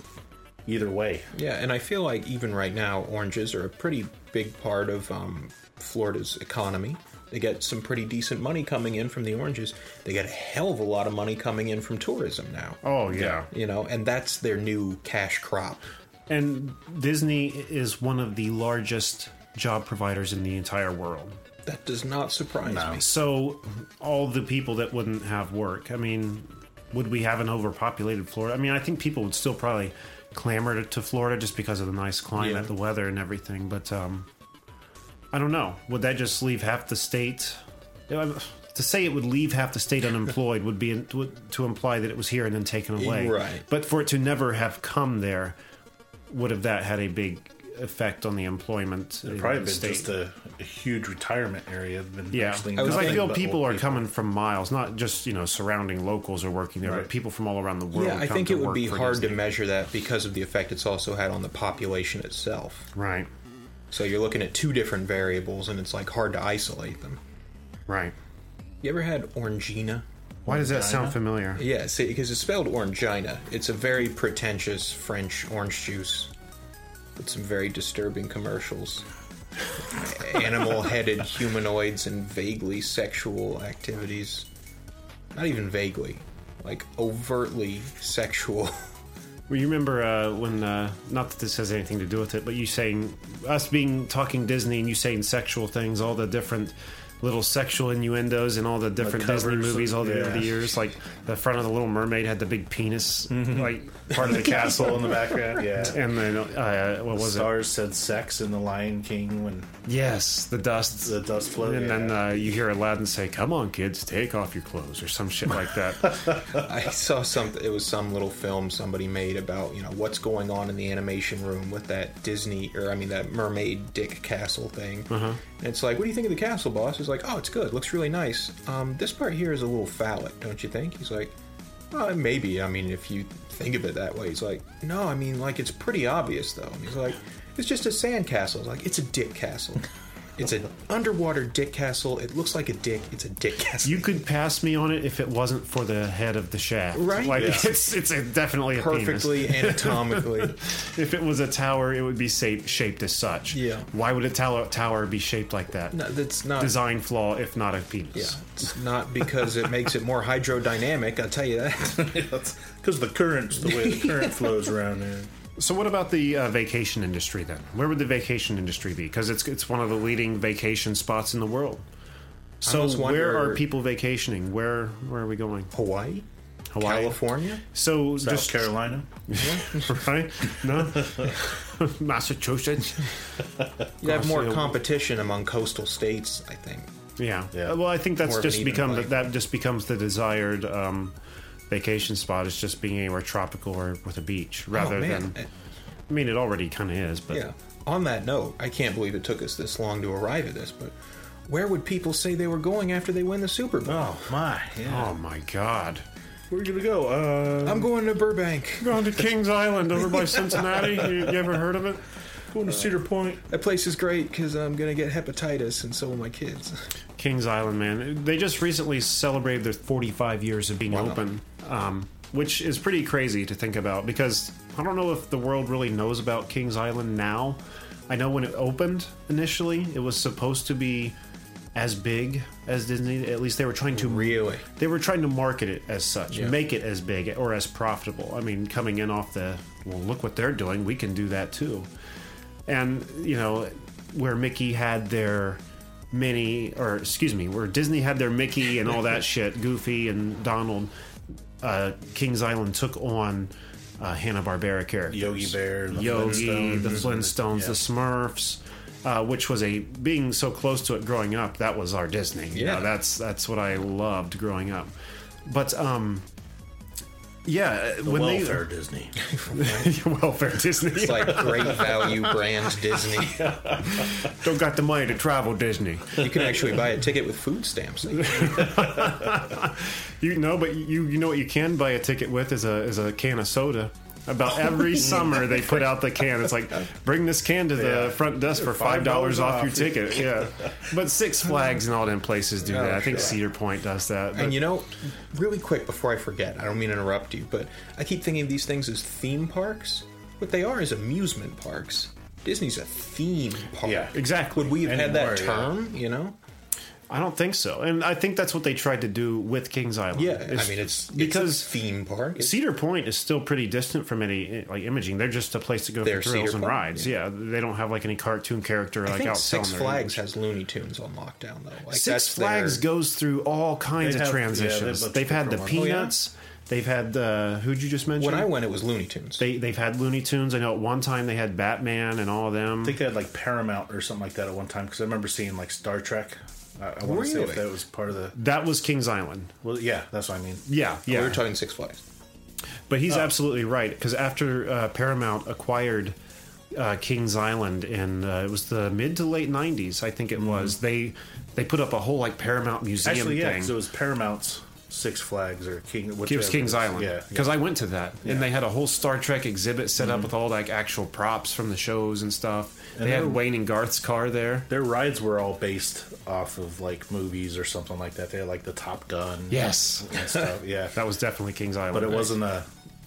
either way. Yeah, and I feel like even right now, oranges are a pretty big part of um, Florida's economy. They get some pretty decent money coming in from the oranges. They get a hell of a lot of money coming in from tourism now. Oh yeah. You know, and that's their new cash crop. And Disney is one of the largest job providers in the entire world. That does not surprise me. So, all the people that wouldn't have work, I mean, would we have an overpopulated Florida? I mean, I think people would still probably clamor to, to Florida just because of the nice climate, Yeah. the weather, and everything. But um, I don't know. Would that just leave half the state? To say it would leave half the state unemployed would be to imply that it was here and then taken away. Right. But for it to never have come there, would have that had a big effect on the employment? in Probably the been state? just a, a huge retirement area. Been Yeah, because I feel people old are coming from miles, not just you know surrounding locals are working there, Right. but people from all around the world. Yeah, I think to it would be for hard to measure that because of the effect it's also had on the population itself. Right, So you're looking at two different variables, and it's like hard to isolate them. right. You ever had Orangina? Why does that Orangina? sound familiar? Yeah, see, because it's spelled Orangina. It's a very pretentious French orange juice with some very disturbing commercials. Animal headed humanoids and vaguely sexual activities. Not even vaguely, like overtly sexual. Well, you remember uh, when? Uh, not that this has anything to do with it, but you saying us being talking Disney and you saying sexual things, all the different little sexual innuendos in all the different Disney movies all the, over yeah. the years. Like the front of the Little Mermaid had the big penis, Mm-hmm. like part of the castle, in the background. Yeah. and then uh, what was it? Stars said sex in the Lion King when Yes, the dust. the dust floated. and then uh, you hear Aladdin say, "Come on, kids, take off your clothes," or some shit like that. I saw some. It was some little film somebody made about you know what's going on in the animation room with that Disney or I mean that mermaid Dick Castle thing. And it's like, what do you think of the castle, boss? He's like, oh, it's good. Looks really nice. Um, this part here is a little phallic, don't you think? He's like, well, maybe. I mean, if you think of it that way. He's like, no, I mean, like it's pretty obvious though. He's like, it's just a sand castle. Like, it's a dick castle. It's an underwater dick castle. It looks like a dick. It's a dick castle. you could pass me on it if it wasn't for the head of the shaft. Right. Like Yeah. it's it's a, definitely a perfectly anatomically. If it was a tower, it would be shaped, shaped as such. Yeah. Why would a tower tower be shaped like that? No, that's not. Design flaw, if not a penis. Yeah, it's not because it makes it more hydrodynamic. I'll tell you that. because the currents, the way the current flows around there. So what about the uh, vacation industry then? Where would the vacation industry be? Because it's it's one of the leading vacation spots in the world. So where are people vacationing? Where where are we going? Hawaii, Hawaii, California. So South just Carolina. right? No, Massachusetts. You have more competition among coastal states. I think. Yeah. Yeah. Well, I think that's More just become that, that just becomes the desired um, vacation spot. Is just being anywhere tropical or with a beach rather oh than. I mean, it already kind of is, but yeah. On that note, I can't believe it took us this long to arrive at this, but where would people say they were going after they win the Super Bowl? Oh my! Yeah. oh my god. Where are you gonna go? Uh, I'm going to Burbank. Going to Kings Island over by Cincinnati. You, you ever heard of it? going to Cedar Point. That place is great because I'm going to get hepatitis, and so will my kids. Kings Island, man. They just recently celebrated their 45 years of being Wow. open, um, which is pretty crazy to think about because I don't know if the world really knows about Kings Island now. I know when it opened initially, it was supposed to be as big as Disney. At least they were trying to Really? They were trying to market it as such, Yeah. make it as big or as profitable. I mean, coming in off the well, look what they're doing. We can do that too. And you know, where Mickey had their Minnie, or excuse me, where Disney had their Mickey and all that shit, Goofy and Donald, uh, Kings Island took on uh, Hanna Barbera characters, Yogi Bear, the Yogi, Flintstones. the Flintstones, the Smurfs. Uh, which was a being so close to it growing up. That was our Disney. You Yeah. know, that's that's what I loved growing up. But um, yeah, uh, The when welfare Disney. welfare Disney It's like great value brand Disney. don't got the money to travel Disney. You can actually buy a ticket with food stamps. You know, but you you know what you can buy a ticket with is a is a can of soda. About every summer they put out the can. It's like bring this can to the Yeah. front desk for five dollars off your ticket. Yeah, but Six Flags and all them places do that. I think Cedar Point does that. But And you know, really quick before I forget, I don't mean to interrupt you, but I keep thinking of these things as theme parks. What they are is amusement parks. Disney's a theme park. Yeah, exactly. Would we have had that Anymore, yeah. term? You know? I don't think so, and I think that's what they tried to do with Kings Island. Yeah. It's- I mean, it's because it's a theme park. It's- Cedar Point is still pretty distant from any like imaging. They're just a place to go for thrills Cedar and Point? rides. Yeah. they don't have like any cartoon character I like think out Six Flags has Looney Tunes on lockdown though. Like Six Flags their- goes through all kinds They of have- yeah, they have transitions. bunch they've had the different ones. Oh, yeah? Peanuts. They've had uh, who'd you just mention? When I went, it was Looney Tunes. they they've had Looney Tunes. I know at one time they had Batman and all of them. I think they had like Paramount or something like that at one time because I remember seeing like Star Trek. I, I want to say if that was part of the. that was Kings Island. Well, yeah, that's what I mean. Yeah, yeah. We were talking Six Flags. But Oh. he's absolutely right because after uh, Paramount acquired uh, Kings Island in uh, it was the mid to late '90s, I think it was. They they put up a whole like Paramount museum Mm-hmm. Actually, yeah, thing. it was Paramount's Six Flags or King. It was Kings. Island. Yeah, because yeah. I went to that, and they had a whole Star Trek exhibit set up with all like actual props from the shows and stuff. And they had Wayne and Garth's car there. their rides were all based off of like movies or something like that. They had like the Top Gun. Yes. and stuff. Yeah, That was definitely Kings Island. but it wasn't a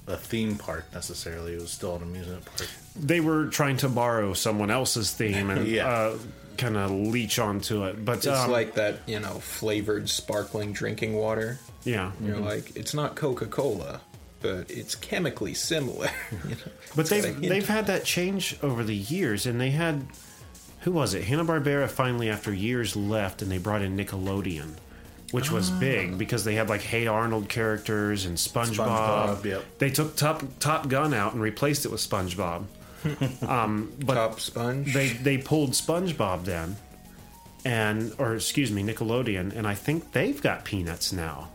a theme park necessarily. It was still an amusement park. They were trying to borrow someone else's theme and Yeah. uh, kind of leech onto it. But It's um, like that, you know, flavored sparkling drinking water. yeah, You're like, it's not Coca Cola, but it's chemically similar. you know? But It's got a they've hint. they've had that change over the years, and they had who was it? Hanna Barbera finally, after years, left, and they brought in Nickelodeon, which was Ah. big because they had like Hey Arnold characters and SpongeBob. SpongeBob, yep. They took Top Top Gun out and replaced it with SpongeBob. um, but Top Sponge. they they pulled SpongeBob then, and or excuse me, Nickelodeon, and I think they've got Peanuts now.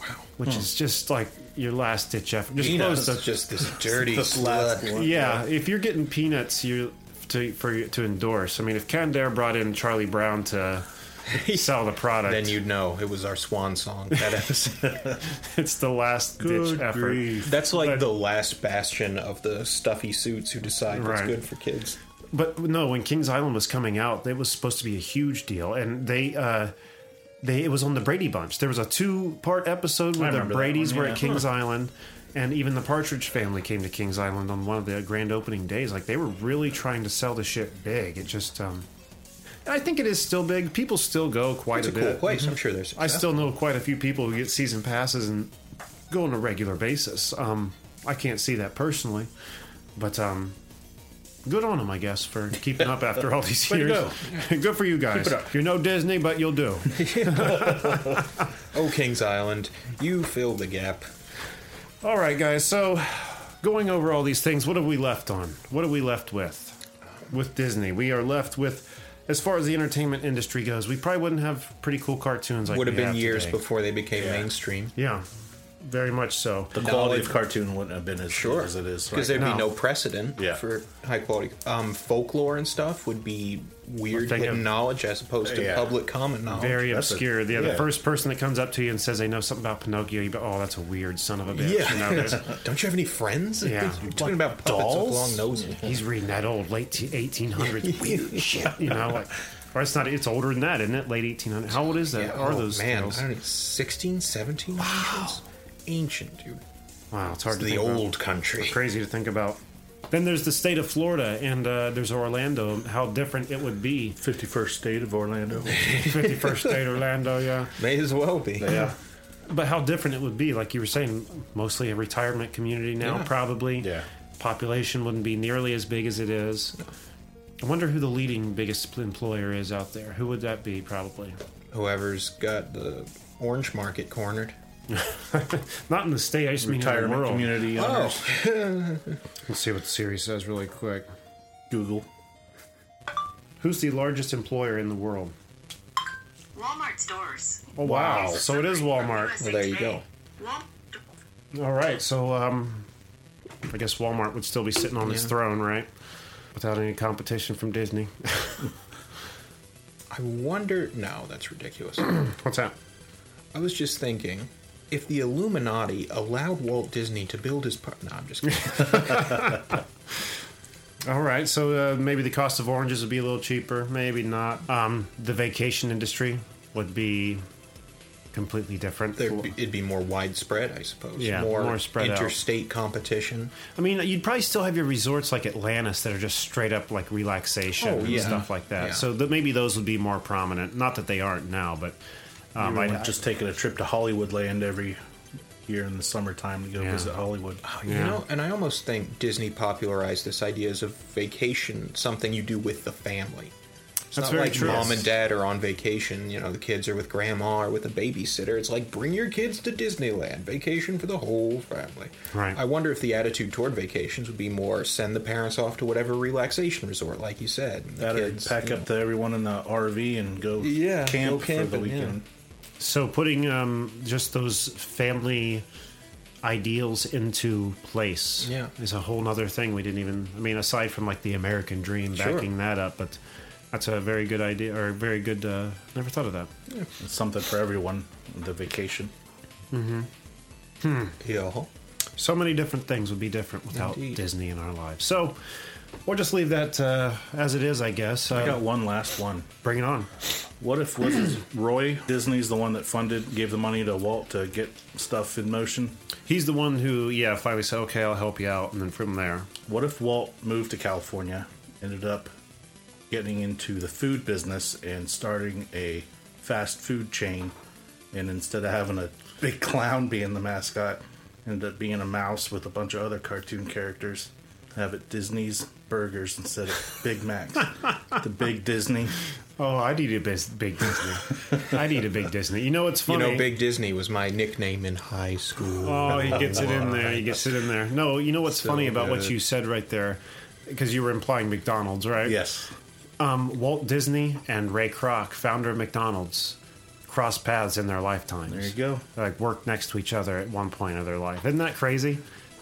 Wow, which is just like your last ditch effort. Just Peanuts, close to just this dirty This last slut. one. yeah, if you're getting peanuts, you to for to endorse. I mean, if Canned Air brought in Charlie Brown to sell the product, Then you'd know it was our swan song. That episode. it's the last ditch Good effort. That's like But- the last bastion of the stuffy suits who decide what's Right. good for kids. But no, when Kings Island was coming out, it was supposed to be a huge deal, and they. uh they, it was on the Brady Bunch. There was a two-part episode where the Brady's one, were yeah. at Kings Island, and even the Partridge Family came to Kings Island on one of the grand opening days. Like they were really trying to sell the shit big. It just, um, and I think it is still big. People still go quite It's a a, cool bit. place. I'm sure there's. I still know quite a few people who get season passes and go on a regular basis. Um, I can't see that personally, but um, good on them, I guess, for keeping up after all these years. good for you guys. You're no Disney, but you'll do. Oh, Kings Island, you fill the gap. all right, guys. So, going over all these things, what have we left on? What are we left with? With Disney, we are left with. As far as the entertainment industry goes, we probably wouldn't have pretty cool cartoons like Would have been years today. before they became mainstream. Yeah, very much so. The quality it- of cartoon wouldn't have been as Sure, good as it is. because right there'd be no precedent Yeah. for high quality um, folklore and stuff. Would be weird They hidden have- knowge as opposed to Yeah. public common knowledge. very That's a- obscure. yeah, the first person that comes up to you and says they know something about Pinocchio, you go, "Oh, that's a weird son of a bitch." Yeah. You know, Don't you have any friends? Yeah. You're talking about puppets dolls? with long noses. he's reading that old late t- 1800s weird shit. You know, like, or it's not. It's older than that, isn't it? Late 1800s. How old is that? Yeah, Are oh, those man? tales? I don't know, 16, 17 wow. Ancient, dude. Wow, it's hard It's to the think about. old country. Crazy to think about. Then there's the state of Florida, and uh, there's Orlando. How different it would be. 51st state of Orlando. 51st state Orlando, yeah. May as well be. yeah. But how different it would be, like you were saying, mostly a retirement community now, Yeah. probably. Yeah. Population wouldn't be nearly as big as it is. I wonder who the leading biggest employer is out there. Who would that be, probably? Whoever's got the orange market cornered. Not in the state, I just mean in the Retirement world. community owners. Let's see what the Siri says really quick. Google. Who's the largest employer in the world? Walmart stores. Oh, wow. So it is Walmart. Well, there you go. Wal- All right, so um, I guess Walmart would still be sitting on its throne, right? Without any competition from Disney. I wonder. No, that's ridiculous. What's that? I was just thinking, if the Illuminati allowed Walt Disney to build his park. No, I'm just kidding. All right, so uh, maybe the cost of oranges would be a little cheaper, maybe not. Um, the vacation industry would be completely different. There'd be, it'd be more widespread, I suppose. Yeah, more, more spread out. interstate competition. I mean, you'd probably still have your resorts like Atlantis that are just straight up like relaxation Oh, and yeah. stuff like that. Yeah. So that maybe those would be more prominent. Not that they aren't now, but um, Everyone I'd just taking a trip to Hollywood Land every year in the summertime to go Yeah. visit Hollywood. You Yeah. know, and I almost think Disney popularized this idea as a vacation, something you do with the family. It's That's not very like true. mom and dad are on vacation. You know, the kids are with grandma or with a babysitter. It's like bring your kids to Disneyland, vacation for the whole family. Right. I wonder if the attitude toward vacations would be more send the parents off to whatever relaxation resort, like you said. and The That or kids, pack you up know. the, everyone in the RV and go Yeah, camp go for the camping, yeah. So putting um, just those family ideals into place Yeah. is a whole nother thing we didn't even i mean aside from like the american dream Sure. backing that up but that's a very good idea or very good uh, never thought of that It's something for everyone. The vacation. Yeah. so many different things would be different without Indeed. disney in our lives so we'll just leave that uh, as it is i guess uh, I got one last one. bring it on What if was Roy Disney's the one that funded, gave the money to Walt to get stuff in motion? he's the one who yeah finally said okay i'll help you out and then from there What if Walt moved to California, ended up getting into the food business and starting a fast food chain, and instead of having a big clown being the mascot, ended up being a mouse with a bunch of other cartoon characters? Have it Disney's Burgers instead of Big Macs. the Big Disney. Oh i'd eat a bis- big disney i'd eat a big disney you know what's funny? You know, Big Disney was my nickname in high school. Oh, he gets it in there. He gets it in there. No, you know what's So funny about what you said right there? Because you were implying McDonald's, right? Yes. Um, Walt Disney and Ray Kroc, founder of McDonald's, crossed paths in their lifetimes. There you go. Like worked next to each other at one point of their life. Isn't that crazy?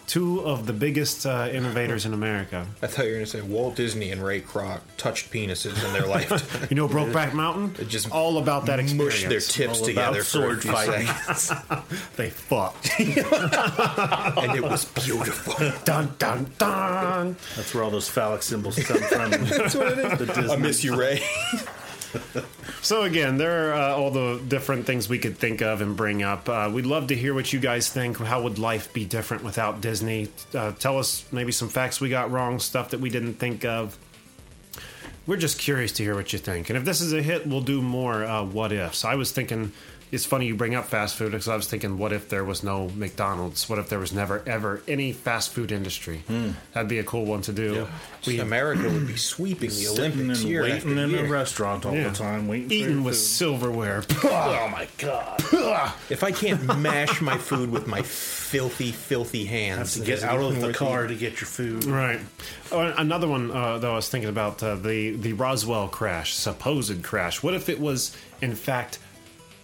Two of the biggest uh, innovators in America. I thought you were going to say Walt Disney and Ray Kroc touched penises in their life. You know, Brokeback Mountain. It just all about that experience. Mush their tips All about together for sword few fighting. They fucked. and it was beautiful. dun dun dun. That's where all those phallic symbols come from. That's what it is. The I miss you, Ray. So again, there are uh, all the different things we could think of and bring up. Uh, we'd love to hear what you guys think. How would life be different without Disney? Uh, tell us maybe some facts we got wrong, stuff that we didn't think of. We're just curious to hear what you think. And if this is a hit, we'll do more uh, what ifs. I was thinking. It's funny you bring up fast food because I was thinking, what if there was no McDonald's? What if there was never ever any fast food industry? That'd be a cool one to do. We America would be sweeping the Sitting Olympics and year waiting in year. a restaurant all Yeah. the time, waiting eating with food. silverware. Oh my god! If I can't mash my food with my filthy, filthy hands, to then get is it out of the car eating? to get your food. Right. Oh, another one uh, though I was thinking about uh, the the Roswell crash, supposed crash. What if it was in fact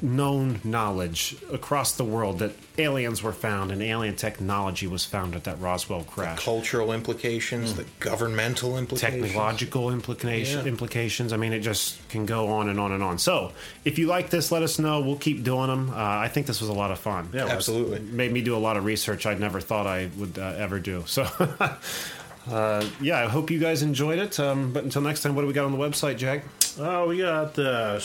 known knowledge across the world that aliens were found and alien technology was found at that Roswell crash? Cultural implications, the governmental implications. Technological implication, Yeah. implications. I mean, it just can go on and on and on. So, if you like this, let us know. We'll keep doing them. Uh, I think this was a lot of fun. Yeah, let's- Absolutely. made me do a lot of research I'd never thought I would uh, ever do. So, uh, yeah, I hope you guys enjoyed it. Um, but until next time, what do we got on the website, Jack? Oh, we got the.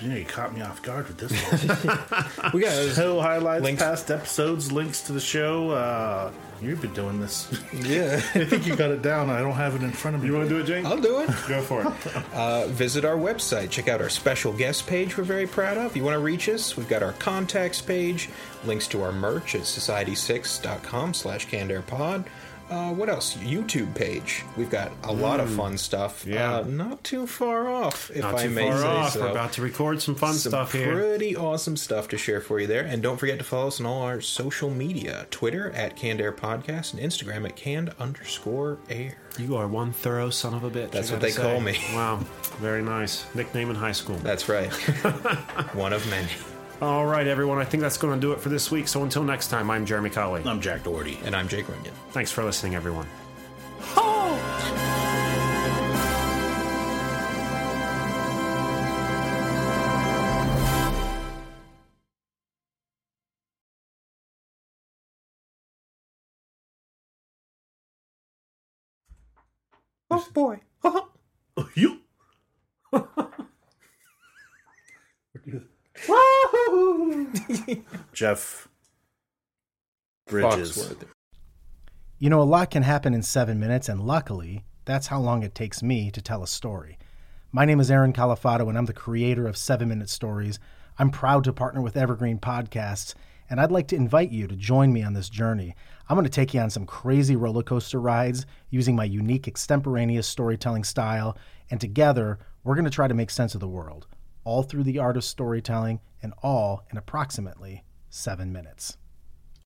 You, know, you caught me off guard with this one. We got Show highlights, Links. past episodes, links to the show. Uh, you've been doing this. yeah. I think you got it down. I don't have it in front of me. You want to do it, Jake? I'll do it. Go for it. Uh, visit our website. Check out our special guest page we're very proud of. You want to reach us? We've got our contacts page, links to our merch at society6.com slash cannedairpod. Uh, what else? YouTube page. We've got a lot of fun stuff. Yeah. Uh, not too far off, if Not I too may far say off. so. We're about to record some fun Some stuff here. pretty awesome stuff to share for you there. And don't forget to follow us on all our social media Twitter at Canned Air Podcast and Instagram at canned underscore air. You are one thorough son of a bitch. That's what they call me. Wow, very nice nickname in high school. That's right. One of many. All right, everyone. I think that's going to do it for this week. So until next time, I'm Jeremy Colley. I'm Jack Doherty. And I'm Jake Runyon. Thanks for listening, everyone. Oh boy. You. Jeff Bridges. Foxworth. You know, a lot can happen in seven minutes, and luckily, that's how long it takes me to tell a story. My name is Aaron Califato, and I'm the creator of Seven Minute Stories. I'm proud to partner with Evergreen Podcasts, and I'd like to invite you to join me on this journey. I'm going to take you on some crazy roller coaster rides using my unique extemporaneous storytelling style, and together, we're going to try to make sense of the world, all through the art of storytelling, and all in approximately seven minutes.